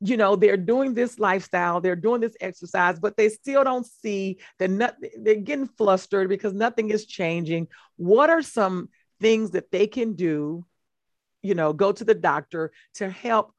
you know they're doing this lifestyle they're doing this exercise but they still don't see that not, they're getting flustered because nothing is changing. What are some things that they can do you know go to the doctor to help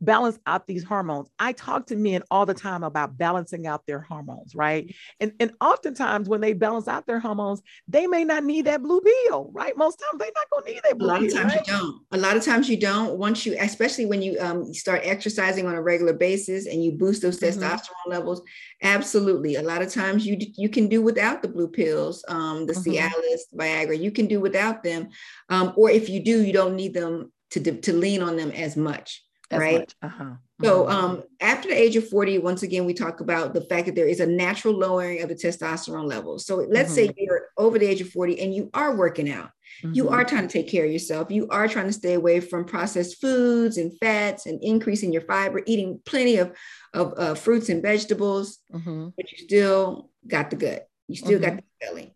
balance out these hormones. I talk to men all the time about balancing out their hormones, right? And and oftentimes when they balance out their hormones, they may not need that blue pill, right? Most times they're not gonna need that blue pill. A lot pill, of times right? you don't. A lot of times you don't. Once you, especially when you um, start exercising on a regular basis and you boost those mm-hmm. testosterone levels, absolutely. A lot of times you you can do without the blue pills, um, the mm-hmm. Cialis, Viagra. You can do without them, um, or if you do, you don't need them to to lean on them as much right? Uh-huh. So mm-hmm. um, after the age of 40, once again, we talk about the fact that there is a natural lowering of the testosterone levels. So let's mm-hmm. say you're over the age of 40 and you are working out. Mm-hmm. You are trying to take care of yourself. You are trying to stay away from processed foods and fats and increasing your fiber, eating plenty of, of uh, fruits and vegetables, mm-hmm. but you still got the gut. You still got mm-hmm. the belly.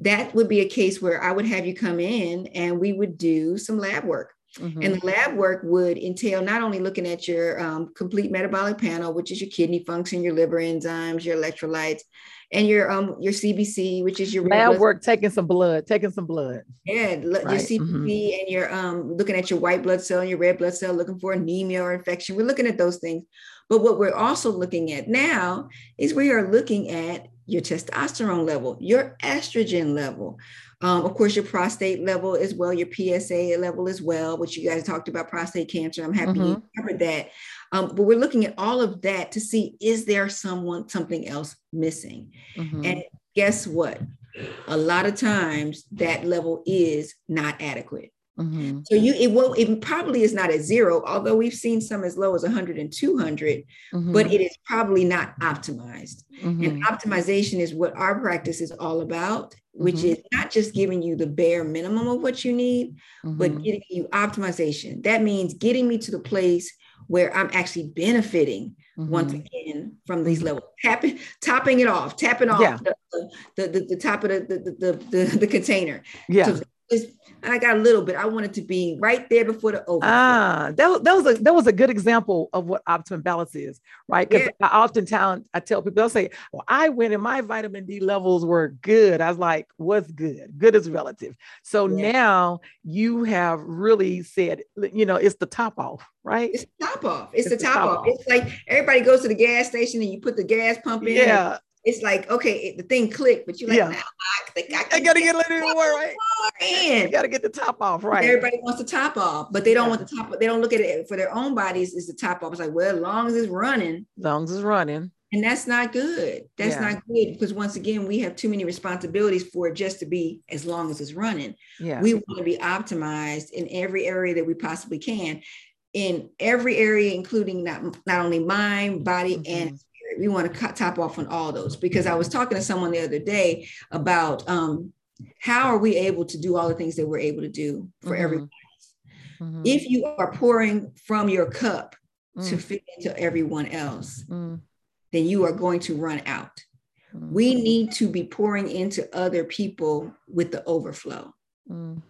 That would be a case where I would have you come in and we would do some lab work. Mm-hmm. And the lab work would entail not only looking at your um, complete metabolic panel, which is your kidney function, your liver enzymes, your electrolytes, and your um your CBC, which is your lab work, taking some blood, taking some blood. Yeah, right. your CBC mm-hmm. and your um looking at your white blood cell and your red blood cell, looking for anemia or infection. We're looking at those things. But what we're also looking at now is we are looking at your testosterone level, your estrogen level, um, of course, your prostate level as well, your PSA level as well, which you guys talked about prostate cancer. I'm happy mm-hmm. you covered that. Um, but we're looking at all of that to see is there someone something else missing? Mm-hmm. And guess what? A lot of times that level is not adequate. Mm-hmm. So you it will it probably is not at zero, although we've seen some as low as 100 and 200, mm-hmm. but it is probably not optimized. Mm-hmm. And optimization is what our practice is all about, which mm-hmm. is not just giving you the bare minimum of what you need, but mm-hmm. getting you optimization. That means getting me to the place where I'm actually benefiting once mm-hmm. again from these levels, tapping, topping it off, tapping off yeah. the, the, the, the, top of the, the, the, the, the container. Yeah. So I got a little bit. I wanted to be right there before the over. Ah, that, that was a that was a good example of what optimum balance is, right? Because yeah. I often tell I tell people they'll say, "Well, I went and my vitamin D levels were good." I was like, "What's good? Good is relative." So yeah. now you have really said, you know, it's the top off, right? It's the top off. It's, it's the, top, top off. off. It's like everybody goes to the gas station and you put the gas pump in. Yeah it's like okay, it, the thing clicked, but you're like, yeah. Nah, I think I, I gotta get a little more, right? You gotta get the top off, right? Everybody wants the top off, but they don't yeah. want the top. They don't look at it for their own bodies. Is the top off? It's like, well, as long as it's running, as long as it's running, and that's not good. That's yeah. not good because once again, we have too many responsibilities for it just to be as long as it's running. Yeah, we want to be optimized in every area that we possibly can in every area, including not, not only mind, body, mm-hmm. and we want to cut top off on all those because I was talking to someone the other day about um, how are we able to do all the things that we're able to do for mm-hmm. everyone mm-hmm. If you are pouring from your cup mm. to fit into everyone else, mm. then you are going to run out. Mm. We need to be pouring into other people with the overflow. Mm.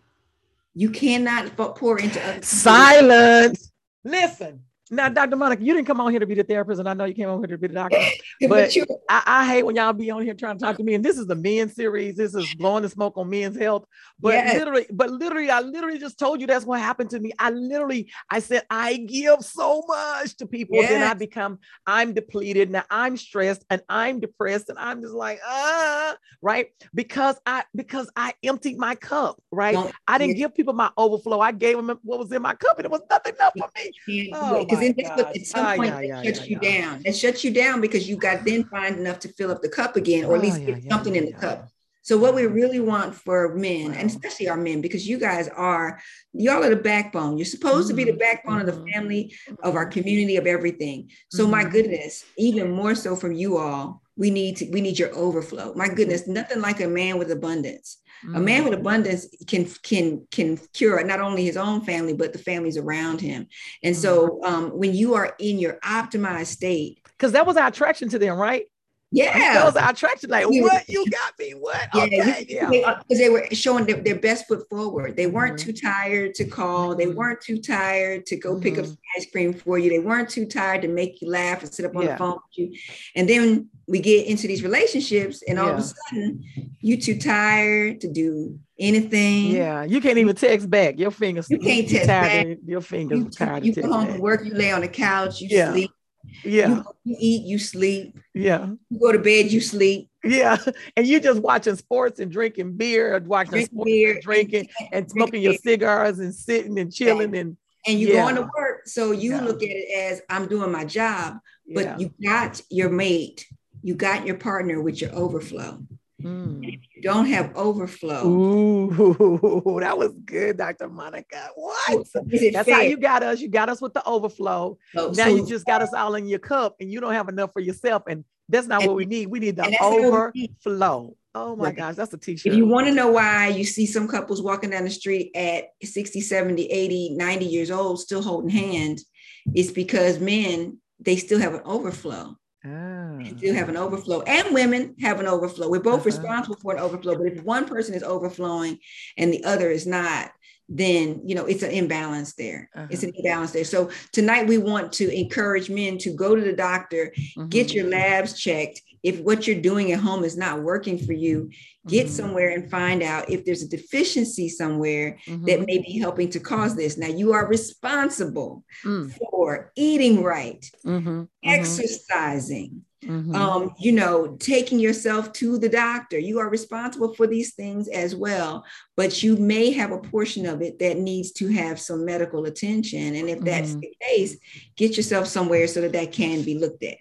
You cannot pour into other silence. Listen, now, Dr. Monica, you didn't come on here to be the therapist, and I know you came on here to be the doctor. But I, I, hate when y'all be on here trying to talk to me. And this is the men series. This is blowing the smoke on men's health. But yes. literally, but literally, I literally just told you that's what happened to me. I literally, I said, I give so much to people. Yes. Then I become, I'm depleted. Now I'm stressed and I'm depressed. And I'm just like, ah, right. Because I because I emptied my cup, right? Don't, I didn't give people my overflow. I gave them what was in my cup, and it was nothing enough for me. Oh, because then that's what at some point yeah, yeah, shuts yeah, you down. It shuts you down because you got then find enough to fill up the cup again, or at oh, least get something in the cup. So what we really want for men, wow. and especially our men, because you guys are, y'all are the backbone. You're supposed mm-hmm. to be the mm-hmm. backbone of the mm-hmm. family, of our community, of everything. So mm-hmm. my goodness, even more so from you all, we need to, we need your overflow. My goodness, nothing like a man with abundance. Mm-hmm. A man with mm. abundance can can can cure not only his own family but the families around him. And mm-hmm. so um, when you are in your optimized state, because that was our attraction to them, right? Yeah, that was our attraction. Like, what you got me? What? Yeah, okay, yeah. Because they, they, were showing their, their, best foot forward. They weren't mm-hmm. too tired to call. They mm-hmm. weren't too tired to go pick up mm-hmm. ice cream for you. They weren't too tired to make you laugh and sit up on yeah. the phone with you. And then we get into these relationships, and all yeah. of a sudden, you too tired to do anything. Yeah, you can't even text back. Your fingers. You can't text back. Your fingers you, tired. You come home from work. You lay on the couch. You yeah. sleep yeah. You, you, eat, you sleep. Yeah. You go to bed, you sleep. Yeah. And you just watching sports and drinking beer, watching Drink sports beer, and drinking and, and smoking your cigars and sitting and chilling and and you're yeah. going to work. So you yeah. look at it as I'm doing my job, but you got your mate, you got your partner with your overflow. Mm. if you don't have overflow. Ooh, that was good, Dr. Monica. What? That's fair? how you got us. You got us with the overflow. Oh, now so, you just got us all in your cup and you don't have enough for yourself. And that's not and, what we need. We need the overflow. Oh my right. gosh, that's a t-shirt. If you want to know why you see some couples walking down the street at 60, 70, 80, 90 years old still holding hands, it's because men, they still have an overflow. Ah. still have an overflow, and women have an overflow. We're both uh-huh. responsible for an overflow, but if one person is overflowing and the other is not, then you know it's an imbalance there. Uh-huh. It's an imbalance there. So tonight we want to encourage men to go to the doctor, mm-hmm. get your labs checked, if what you're doing at home is not working for you, get mm-hmm. somewhere and find out if there's a deficiency somewhere mm-hmm. that may be helping to cause this. Now, you are responsible mm. for eating right, mm-hmm. mm-hmm. exercising, Mm-hmm. Um, you know, taking yourself to the doctor. You are responsible for these things as well, but you may have a portion of it that needs to have some medical attention. And if that's mm-hmm. the case, get yourself somewhere so that that can be looked at.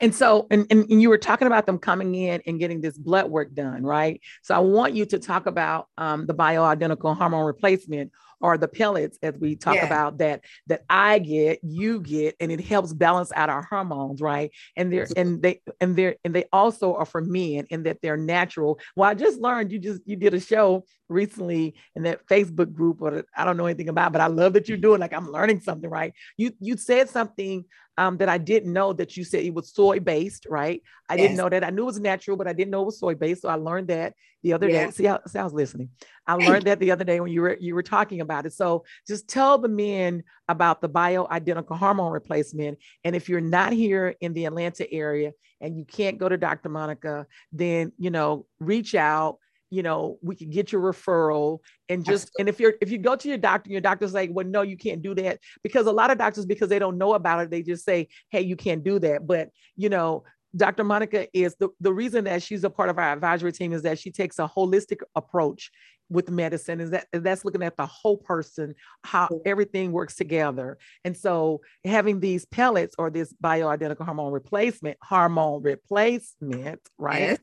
And so, and, and, and, you were talking about them coming in and getting this blood work done, right? So I want you to talk about um, the bioidentical hormone replacement or the pellets as we talk yeah. about that that I get, you get, and it helps balance out our hormones, right? And they're and they and they're and they also are for men in that they're natural. Well, I just learned you just you did a show recently in that Facebook group, or I don't know anything about, but I love that you're doing like I'm learning something, right? You you said something um, that I didn't know that you said it was soy based, right? I yes. didn't know that. I knew it was natural, but I didn't know it was soy based. So I learned that the other day. See, I, see, I was listening. I learned that the other day when you were you were talking about it. So just tell the men about the bioidentical hormone replacement. And if you're not here in the Atlanta area and you can't go to Dr. Monica, then you know reach out you know we can get your referral and just and if you're if you go to your doctor your doctor's like well no you can't do that because a lot of doctors because they don't know about it they just say hey you can't do that. But you know Dr. Monica is the, the reason that she's a part of our advisory team is that she takes a holistic approach with medicine is that that's looking at the whole person how everything works together. And so having these pellets or this bioidentical hormone replacement hormone replacement right? Yes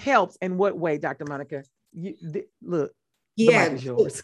helps in what way, Dr. Monica? You, th- look, yeah,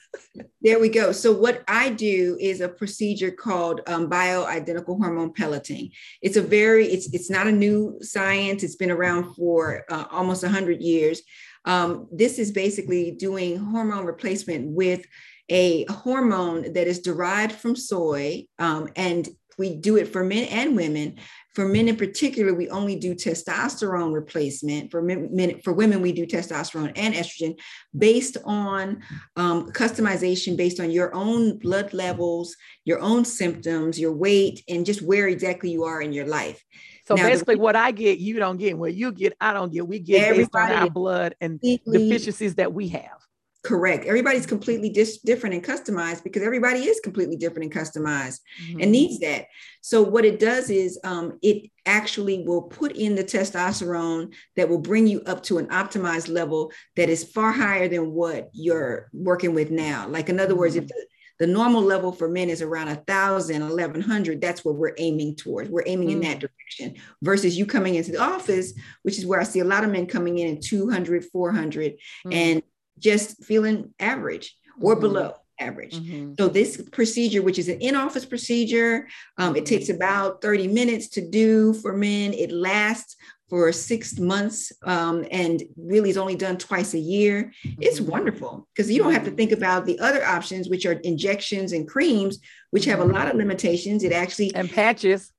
there we go. So what I do is a procedure called um, bioidentical hormone pelleting. It's a very it's it's not a new science. It's been around for uh, almost 100 years. Um, this is basically doing hormone replacement with a hormone that is derived from soy um, and we do it for men and women for men in particular, we only do testosterone replacement. For men, for women, we do testosterone and estrogen based on um, customization, based on your own blood levels, your own symptoms, your weight, and just where exactly you are in your life. So now, basically, the, what I get, you don't get. What you get, I don't get. We get based on our blood and deficiencies that we have. Correct. Everybody's completely dis- different and customized because everybody is completely different and customized mm-hmm. and needs that. So, what it does is um, it actually will put in the testosterone that will bring you up to an optimized level that is far higher than what you're working with now. Like, in other mm-hmm. words, if the, the, normal level for men is around 1,000, 1,100, that's what we're aiming towards. We're aiming mm-hmm. in that direction versus you coming into the office, which is where I see a lot of men coming in at 200, 400. Mm-hmm. And just feeling average or mm-hmm. below average. Mm-hmm. So this procedure, which is an in-office procedure, um, it takes mm-hmm. about 30 minutes to do for men. It lasts for six months um, and really is only done twice a year. It's mm-hmm. wonderful because you don't have to think about the other options, which are injections and creams, which have a lot of limitations. It actually and patches.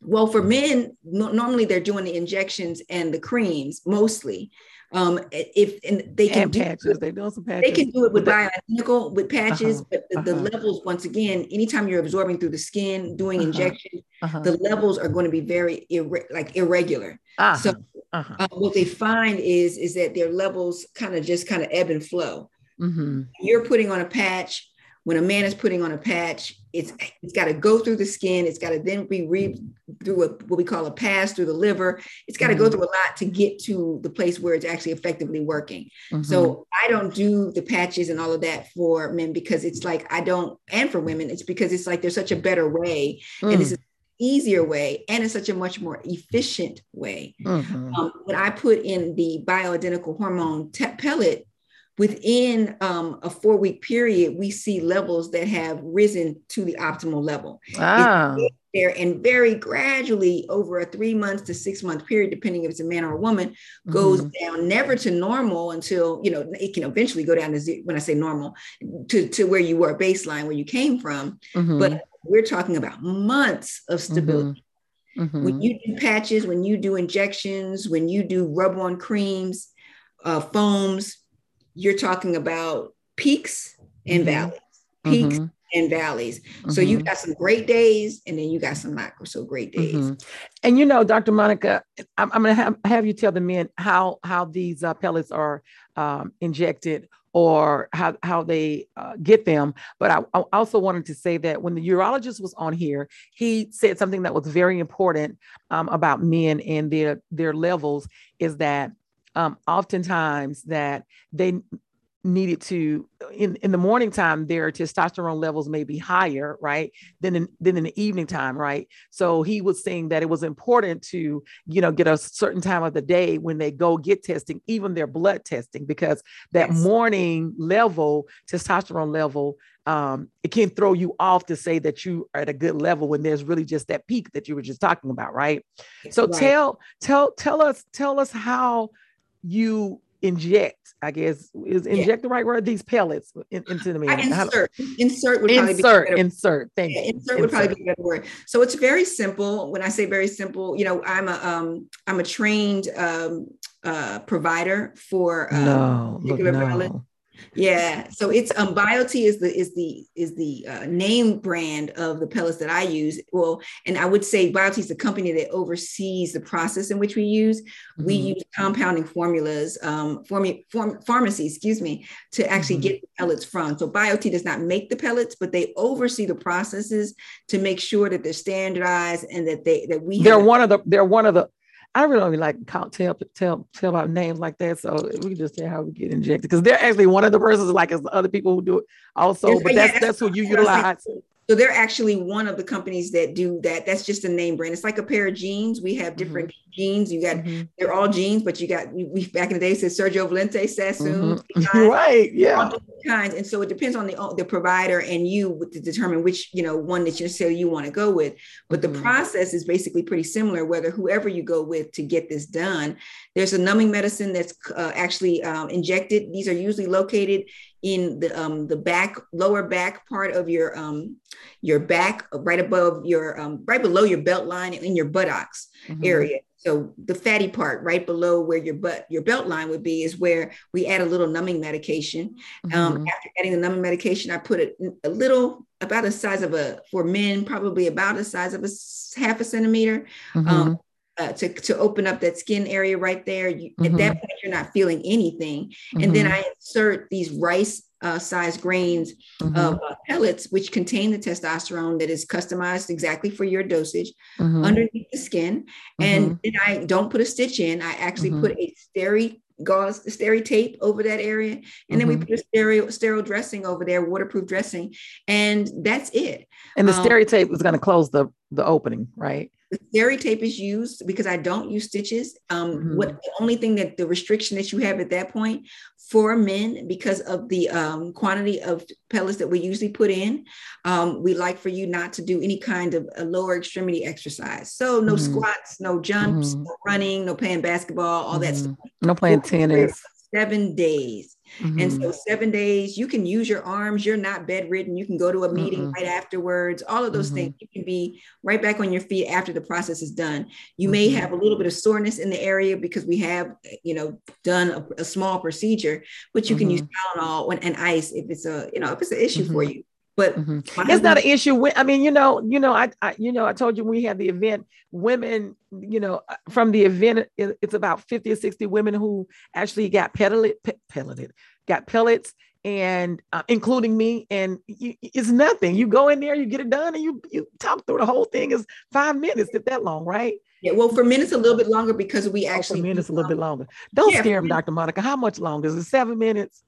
Well, for men, no, normally they're doing the injections and the creams mostly. Um, if and they can and do patches, they do some patches. They can do it with bioidentical with patches, uh-huh, but the, uh-huh. levels, once again, anytime you're absorbing through the skin, doing uh-huh, injections, uh-huh. the levels are going to be very irre- like irregular. Uh-huh, so uh-huh. uh, what they find is is that their levels kind of just kind of ebb and flow. Mm-hmm. You're putting on a patch when a man is putting on a patch, it's it's got to go through the skin. It's got to then be re through a, what we call a pass through the liver. It's got to mm-hmm. go through a lot to get to the place where it's actually effectively working. Mm-hmm. So I don't do the patches and all of that for men because it's like I don't, and for women, it's because it's like there's such a better way, mm. and it's an easier way, and it's such a much more efficient way. Mm-hmm. Um, when I put in the bioidentical hormone te- pellet within um, a four week period, we see levels that have risen to the optimal level. Ah. There and very gradually over a three months to six month period, depending if it's a man or a woman, goes mm-hmm. down never to normal until you know it can eventually go down to zero, when I say normal to, to where you were baseline where you came from. Mm-hmm. But we're talking about months of stability. Mm-hmm. mm-hmm. When you do patches, when you do injections, when you do rub on creams, uh, foams, you're talking about peaks and mm-hmm. valleys, peaks mm-hmm. and valleys. Mm-hmm. So you mm-hmm. got some great days, and then you got some not so great days. Mm-hmm. And you know, Dr. Monica, I'm, I'm going to have, have, you tell the men how how these uh, pellets are um, injected or how, how they uh, get them. But I, I, also wanted to say that when the urologist was on here, he said something that was very important um, about men and their their levels is that um, oftentimes that they needed to in, in the morning time their testosterone levels may be higher right than in than in the evening time right so he was saying that it was important to you know get a certain time of the day when they go get testing even their blood testing because that yes. morning level testosterone level um, it can throw you off to say that you are at a good level when there's really just that peak that you were just talking about right so right. tell tell tell us tell us how you inject, I guess, is inject yeah. the right word? These pellets in, into the man. Insert, insert would probably insert, be insert. Thank yeah, you. Insert would probably be a better word. So it's very simple. When I say very simple, you know, I'm a um, I'm a trained um, uh, provider for um, no, look, no. Yeah, so it's um Biote is the is the is the uh, name brand of the pellets that I use. Well, and I would say Biote is the company that oversees the process in which we use. Mm-hmm. We use compounding formulas, um, form, form pharmacy, excuse me, to actually mm-hmm. get the pellets from. So Biote does not make the pellets, but they oversee the processes to make sure that they're standardized and that they that we. They're have- one of the. They're one of the I really don't like count tell tell tell about names like that. So we can just say how we get injected because they're actually one of the persons like as other people who do it also. But that's that's who you utilize. So they're actually one of the companies that do that. That's just a name brand. It's like a pair of jeans. We have different mm-hmm. jeans. You got mm-hmm. they're all jeans, but you got we back in the day said Sergio Valente, Sassoon, mm-hmm. right? Yeah, kinds. And so it depends on the the provider and you to determine which you know one that you say you want to go with. But the mm-hmm. process is basically pretty similar. Whether whoever you go with to get this done, there's a numbing medicine that's uh, actually um, injected. These are usually located in the um, the back lower back part of your um, your back right above your um, right below your belt line in your buttocks mm-hmm. area so the fatty part right below where your butt your belt line would be is where we add a little numbing medication um, mm-hmm. um, after adding the numbing medication i put it a little about the size of a for men probably about the size of a half a centimeter mm-hmm. um, uh, to, to open up that skin area right there. You, mm-hmm. At that mm-hmm. point, you're not feeling anything. Mm-hmm. And then mm-hmm. I insert these rice uh, size grains mm-hmm. of uh, pellets, which contain the testosterone that is customized exactly for your dosage mm-hmm. underneath the skin. And then I don't put a stitch in, I actually put a steri gauze steri tape over that area and mm-hmm. then we put a sterile sterile dressing over there waterproof dressing and that's it and the um, tape is going to close the the opening right the steri tape is used because I don't use stitches. Um, mm-hmm. What the only thing that the restriction that you have at that point for men, because of the um, quantity of pellets that we usually put in, um, we like for you not to do any kind of a lower extremity exercise. So no mm-hmm. squats, no jumps, mm-hmm. no running, no playing basketball, all that mm-hmm. stuff. No playing tennis. Seven days. Mm-hmm. And so, mm-hmm. seven days, you can use your arms. You're not bedridden. You can go to a meeting mm-hmm. right afterwards. All of those mm-hmm. things. You can be right back on your feet after the process is done. You may mm-hmm. have a little bit of soreness in the area because we have, you know, done a, a small procedure, but you can use mm-hmm. Tylenol and ice if it's a, you know, if it's an issue for you but mm-hmm. it's not an issue with, i mean you know you know I, I, you know i told you we had the event women you know uh, from the event it, it's about 50 or 60 women who actually got pelleted pelleted got pellets and uh, including me and you, it's nothing you go in there you get it done and you you talk through the whole thing is five minutes if that long right yeah, well, for minutes a little bit longer because we actually oh, for minutes a little bit longer. Don't yeah, scare him, Dr. Monica. How much longer? Is it seven minutes?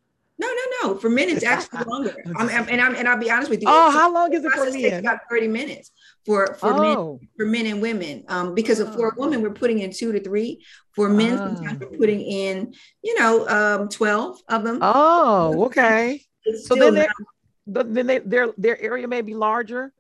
No. For men, it's actually longer. I'm, I'm, and I'm and I'll be honest with you. Oh, how long is it for men? About 30 minutes for for oh. men for men and women. Um, because of, for a woman, we're putting in two to three. For men, oh. sometimes we're putting in, you know, um, 12 of them. Oh, okay. So then, then they, their their area may be larger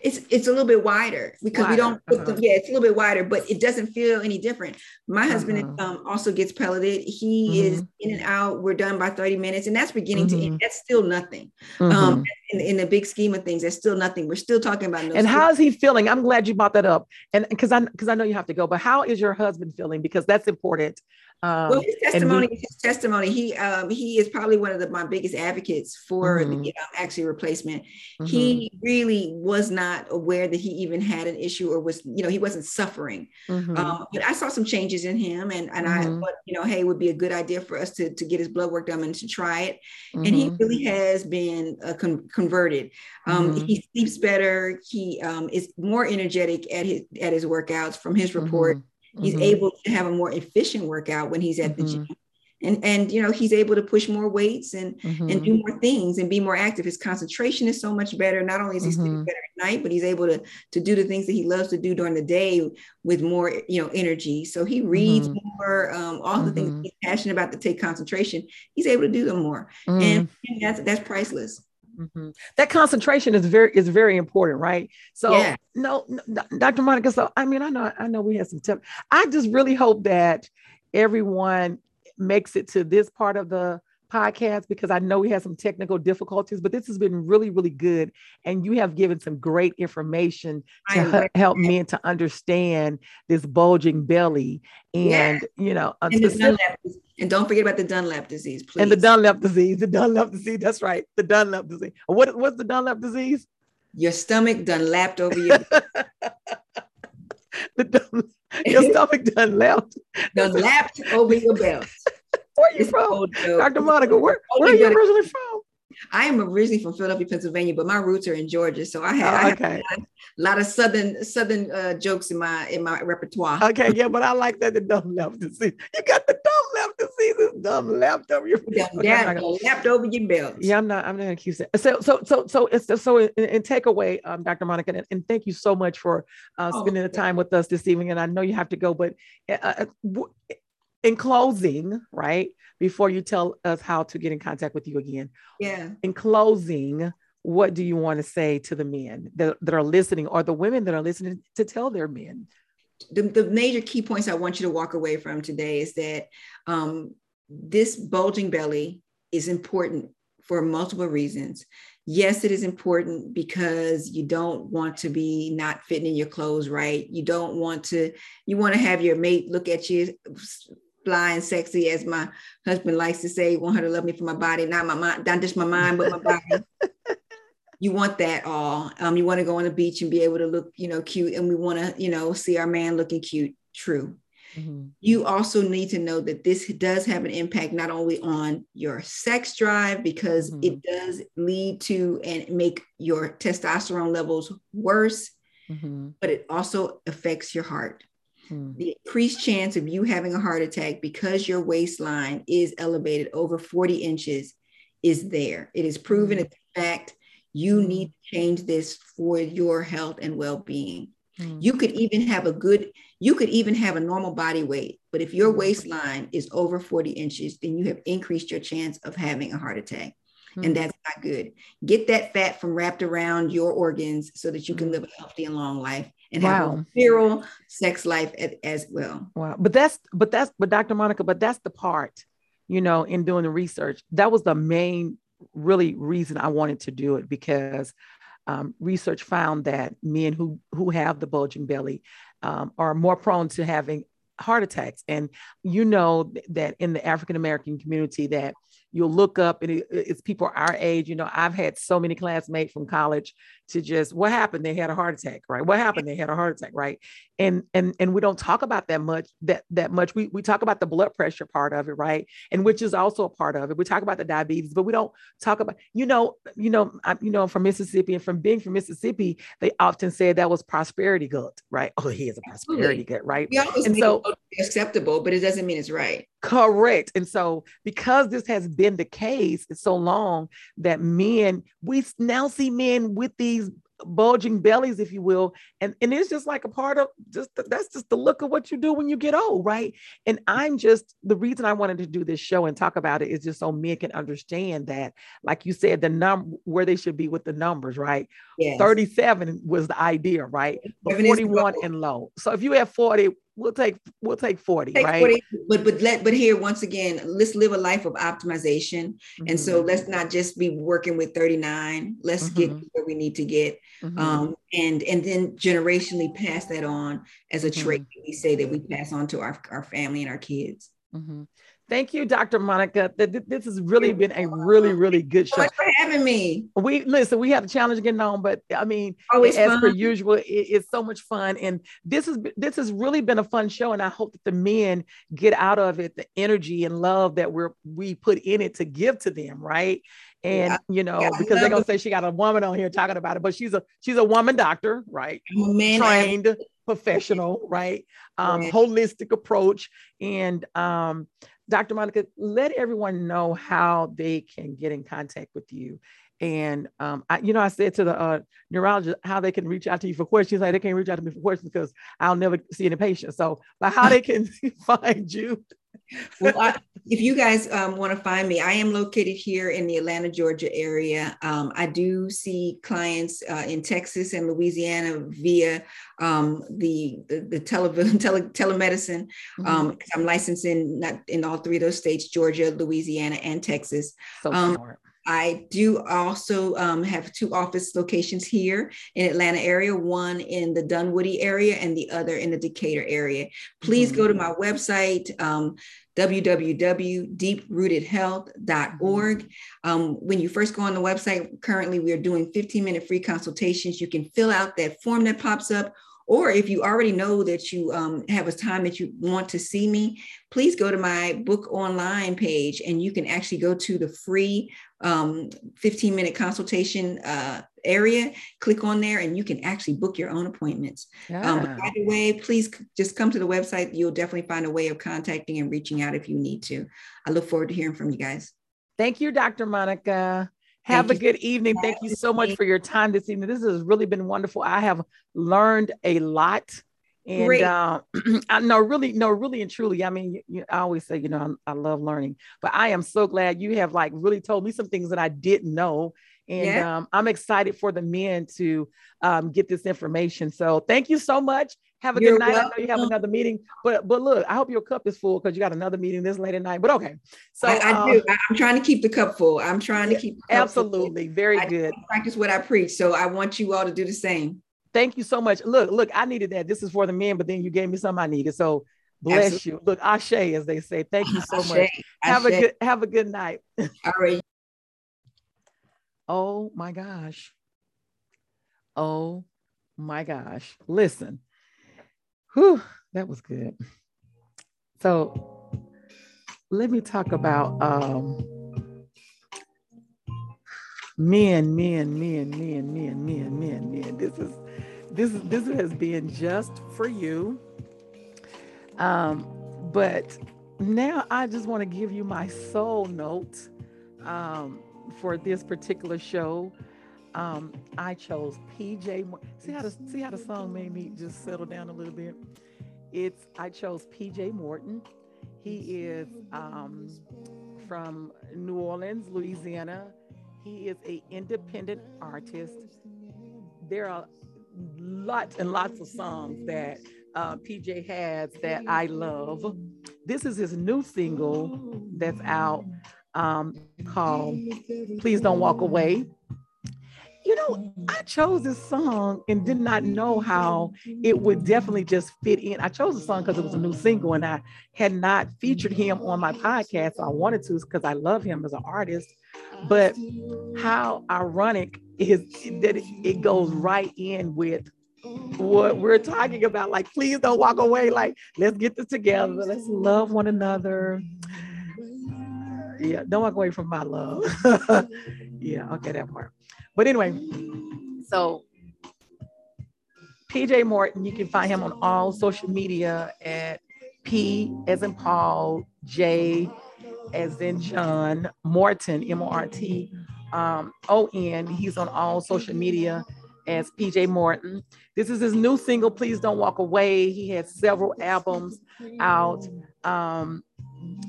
it's it's a little bit wider because wider. we don't put uh-huh. yeah it's a little bit wider but it doesn't feel any different my uh-huh. husband um, also gets pelleted he mm-hmm. is in and out we're done by 30 minutes and that's beginning mm-hmm. to end mm-hmm. that's still nothing um, mm-hmm. um, in, in, the big scheme of things, that's still nothing. We're still talking about. No and how is he feeling? I'm glad you brought that up, and because I because I know you have to go, but how is your husband feeling? Because that's important. Um, well, his testimony, we, his testimony, he um, he is probably one of the, my biggest advocates for mm-hmm. the um, axilla replacement. Mm-hmm. He really was not aware that he even had an issue or was, you know, he wasn't suffering. Mm-hmm. Um, but I saw some changes in him, and and I mm-hmm. thought, you know, hey, it would be a good idea for us to to get his blood work done and to try it. And he mm-hmm. really has been uh, con- converted. Um, mm-hmm. He sleeps better. He um, is more energetic at his at his workouts from his report He's mm-hmm. able to have a more efficient workout when he's at the mm-hmm. gym. And, and you know he's able to push more weights and mm-hmm. and do more things and be more active his concentration is so much better not only is he sleeping mm-hmm. better at night but he's able to to do the things that he loves to do during the day with more you know energy so he reads mm-hmm. more um, all the things mm-hmm. he's passionate about to take concentration he's able to do them more and, and that's that's priceless Mm-hmm. That concentration is very is very important, right? So yeah. no, no, Dr. Monica. So I mean, I know I know we had some. I just really hope that everyone makes it to this part of the podcast because I know we had some technical difficulties, but this has been really, really good. And you have given some great information to h- help men to understand this bulging belly and, yeah. you know, and, and, don't forget about the Dunlap disease, please. And the Dunlap disease, the Dunlap disease. That's right. The Dunlap disease. What, what's the Dunlap disease? Your stomach Dunlapped over your. the dun, your stomach Dunlapped. Dunlapped over your belt. Where are you from, Dr. Monica? Where, oh, where are you originally from? I am originally from Philadelphia, Pennsylvania, but my roots are in Georgia. So I have, oh, okay. I a, lot, of southern southern uh, jokes in my in my repertoire. Okay, yeah, but I like that the Dunlap disease. You got the Dunlap disease, it's dumb left over your yeah, left over your belt. Yeah, I'm not. I'm not gonna keep saying. So so so so it's so in, in takeaway, um, Dr. Monica, and, and, thank you so much for uh, oh, spending oh, the time with us this evening. And I know you have to go, but uh, uh in closing, right? Before you tell us how to get in contact with you again. Yeah. In closing, what do you want to say to the men that, that are listening or the women that are listening to tell their men? The, the major key points I want you to walk away from today is that um, this bulging belly is important for multiple reasons yes, it is important because you don't want to be not fitting in your clothes right. You don't want to, you want to have your mate look at you flying sexy, as my husband likes to say, want her to love me for my body, not my mind, not just my mind, but my body. you want that all. Um, you want to go on the beach and be able to look, you know, cute, and we want to, you know, see our man looking cute. True. Mm-hmm. You also need to know that this does have an impact not only on your sex drive because mm-hmm. it does lead to and make your testosterone levels worse, mm-hmm. but it also affects your heart. Hmm. The increased chance of you having a heart attack because your waistline is elevated over 40 inches is there. It is proven mm. it's fact. You hmm. need to change this for your health and well-being. Mm. You could even have a good, you could even have a normal body weight, but if your hmm. waistline is over 40 inches, then you have increased your chance of having a heart attack. Mm. And that's not good. Get that fat from wrapped around your organs so that you can live a healthy and long life and wow. have a virile sex life as, as well. Wow. But that's, but that's, but Dr. Monica, but that's the part, you know, in doing the research, that was the main really reason I wanted to do it because um, research found that men who who have the bulging belly um, are more prone to having heart attacks and you know that in the african american community that you'll look up and it, it's people our age you know i've had so many classmates from college to just what happened? They had a heart attack right? What happened? They had a heart attack right? And and and we don't talk about that much that that much. We, we talk about the blood pressure part of it right? And which is also a part of it. We talk about the diabetes but we don't talk about you know you know I, you know I'm from mississippi and from being from mississippi they often say that was prosperity gut right? Oh he is a prosperity gut right? We always and so acceptable but it doesn't mean it's right. Correct. And so because this has been the case so long that men we now see men with these these bulging bellies, if you will. And, and it's just like a part of just that's just the look of what you do when you get old, right? And I'm just the reason I wanted to do this show and talk about it is just so men can understand that, like you said, the number where they should be with the numbers, right? Yes. 37 was the idea, right? But 41 and low. So if you have 40, we'll take we'll take 40 take right 40, but but let but here once again let's live a life of optimization mm-hmm. and so mm-hmm. let's not just be working with 39 let's mm-hmm. get where we need to get mm-hmm. um, and and then generationally pass that on as a trait mm-hmm. we say that we pass on to our, our family and our kids mm-hmm. Thank you, Dr. Monica. This has really been a really, really good show. Thanks for having me. We listen. We have a challenge getting on, but I mean, Always as fun. per usual, it, it's so much fun. And this is this has really been a fun show. And I hope that the men get out of it the energy and love that we're we put in it to give to them, right? and yeah. you know yeah, because they're gonna say she got a woman on here talking about it but she's a she's a woman doctor right Man, trained professional right um holistic approach and um Dr. Monica, let everyone know how they can get in contact with you. And um, I, you know, I said to the uh, urologist how they can reach out to you for questions. Like they can't reach out to me for questions because I'll never see any patients. So, but how they can find you? Well, I, if you guys um, want to find me, I am located here in the Atlanta, Georgia area. Um, I do see clients uh, in Texas and Louisiana via um, the the, the tele, tele, telemedicine. Mm-hmm. Um, I'm licensed in not in all three of those states: Georgia, Louisiana, and Texas. So um, smart. I do also um, have two office locations here in Atlanta area, one in the Dunwoody area and the other in the Decatur area. Please mm-hmm. go to my website, um, www.deeprootedhealth.org. Um, when you first go on the website, currently we are doing 15 minute free consultations. You can fill out that form that pops up or if you already know that you um, have a time that you want to see me, please go to my book online page and you can actually go to the free um, 15 minute consultation uh, area. Click on there and you can actually book your own appointments. Yeah. Um, by the way, please just come to the website. You'll definitely find a way of contacting and reaching out if you need to. I look forward to hearing from you guys. Thank you, Dr. Monica. Have Thank a good evening. Thank you so much for your time this evening. This has really been wonderful. I have learned a lot. And uh, I know, really, no, really and truly. I mean, you, you, I always say, you know, I, I, love learning, but I am so glad you have like really told me some things that I didn't know. And yeah. um, I'm excited for the men to um, get this information. So thank you so much. Have a You're good night. Welcome. I know you have another meeting, but but look, I hope your cup is full because you got another meeting this late at night. But okay, so I, I um, do. I'm trying to keep the cup full. I'm trying to keep absolutely full. very I good. Practice what I preach, so I want you all to do the same. Thank you so much. Look, look, I needed that. This is for the men, but then you gave me something I needed. So bless absolutely. you. Look, Ashe, as they say. Thank you so Ashe. much. Have Ashe. a good have a good night. All right. Oh my gosh. Oh my gosh. Listen. Whew, that was good. So let me talk about um, men, men, men, men, men, men, men, men. This is this is this has been just for you. Um, but now I just want to give you my soul note um, for this particular show. Um, I chose PJ. See how the see how the song made me just settle down a little bit. It's I chose PJ Morton. He is um, from New Orleans, Louisiana. He is a independent artist. There are lots and lots of songs that uh, PJ has that I love. This is his new single that's out um, called "Please Don't Walk Away." you know, I chose this song and did not know how it would definitely just fit in. I chose the song because it was a new single and I had not featured him on my podcast. So I wanted to because I love him as an artist. But how ironic is that it goes right in with what we're talking about. Like, please don't walk away. Like, let's get this together. Let's love one another. Yeah, don't walk away from my love. yeah, okay, that part. But anyway, so PJ Morton, you can find him on all social media at P as in Paul, J as in John, Morton, M O R T um, O N. He's on all social media as PJ Morton. This is his new single, Please Don't Walk Away. He has several albums out. Um,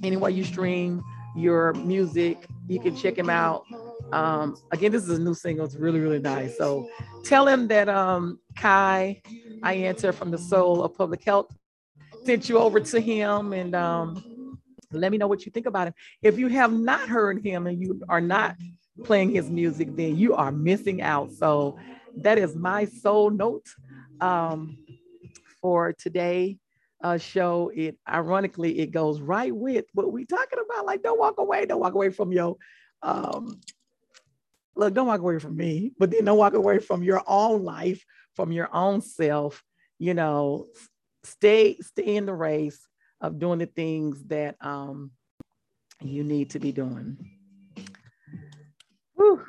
anywhere you stream your music, you can check him out. Um, again, this is a new single. It's really, really nice. So tell him that um, Kai, I answer from the soul of public health, sent you over to him and um, let me know what you think about him. If you have not heard him and you are not playing his music, then you are missing out. So that is my soul note um, for today uh, show. It ironically it goes right with what we talking about. Like, don't walk away, don't walk away from your um, look, don't walk away from me, but then don't walk away from your own life, from your own self. You know, stay stay in the race of doing the things that um, you need to be doing. Whew.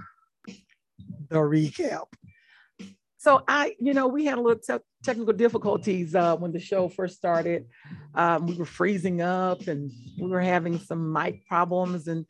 The recap. So I, you know, we had a little te- technical difficulties uh, when the show first started. Um, we were freezing up and we were having some mic problems, and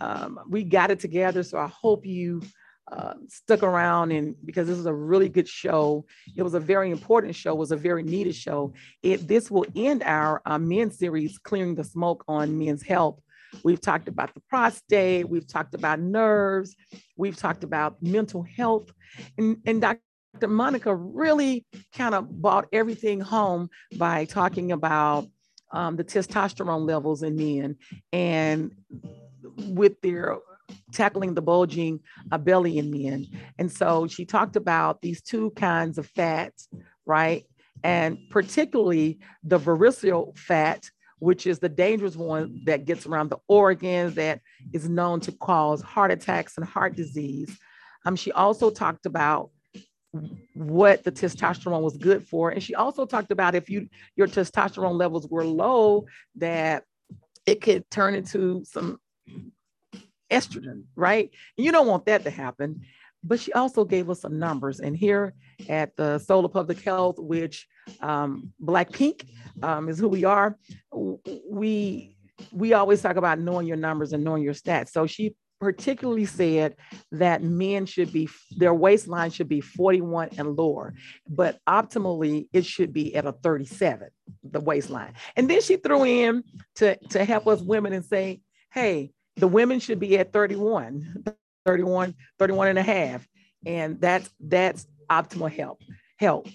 um, we got it together. So I hope you uh, stuck around and because this is a really good show. It was a very important show. Was a very needed show. It this will end our uh, men's series, clearing the smoke on men's health. We've talked about the prostate. We've talked about nerves. We've talked about mental health, and, and Dr. Monica really kind of brought everything home by talking about um, the testosterone levels in men and with their tackling the bulging uh, belly in men. And so she talked about these two kinds of fats, right? And particularly the visceral fat, which is the dangerous one that gets around the organs that is known to cause heart attacks and heart disease. Um, she also talked about what the testosterone was good for. And she also talked about if you your testosterone levels were low, that it could turn into some estrogen, right? You don't want that to happen. But she also gave us some numbers. And here at the Soul of Public Health, which um, Black Pink um, is who we are, we we always talk about knowing your numbers and knowing your stats. So she particularly said that men should be their waistline should be 41 and lower but optimally it should be at a 37 the waistline. And then she threw in to to help us women and say hey the women should be at 31 31 31 and a half. And that's that's optimal help help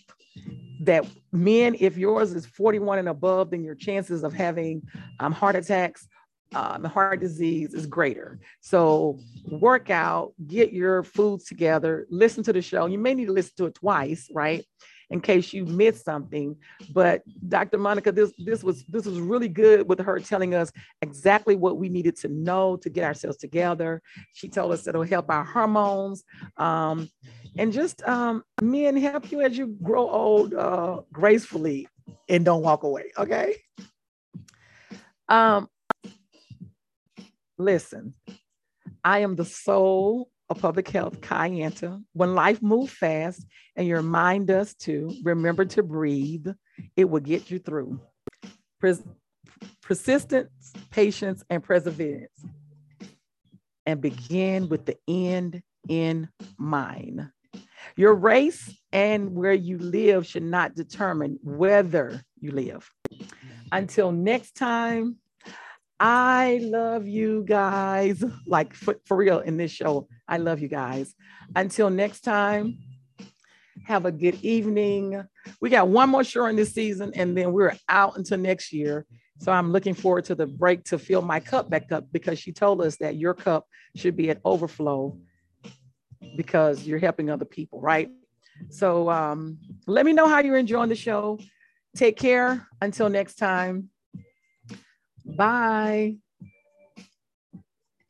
that men if yours is 41 and above then your chances of having um, heart attacks um, heart disease is greater. So work out, get your foods together, listen to the show. You may need to listen to it twice, right? In case you missed something. But Dr. Monica, this this was this was really good with her telling us exactly what we needed to know to get ourselves together. She told us it'll help our hormones. Um, and just um, men help you as you grow old uh, gracefully and don't walk away. Okay. Um, Listen, I am the soul of public health, Kayenta. When life moves fast and your mind does too, remember to breathe. It will get you through. Pers- persistence, patience, and perseverance. And begin with the end in mind. Your race and where you live should not determine whether you live. Until next time, I love you guys. Like for, for real in this show. I love you guys. Until next time, have a good evening. We got one more show in this season, and then we're out until next year. So I'm looking forward to the break to fill my cup back up because she told us that your cup should be at overflow because you're helping other people, right? So um, let me know how you're enjoying the show. Take care. Until next time. Bye.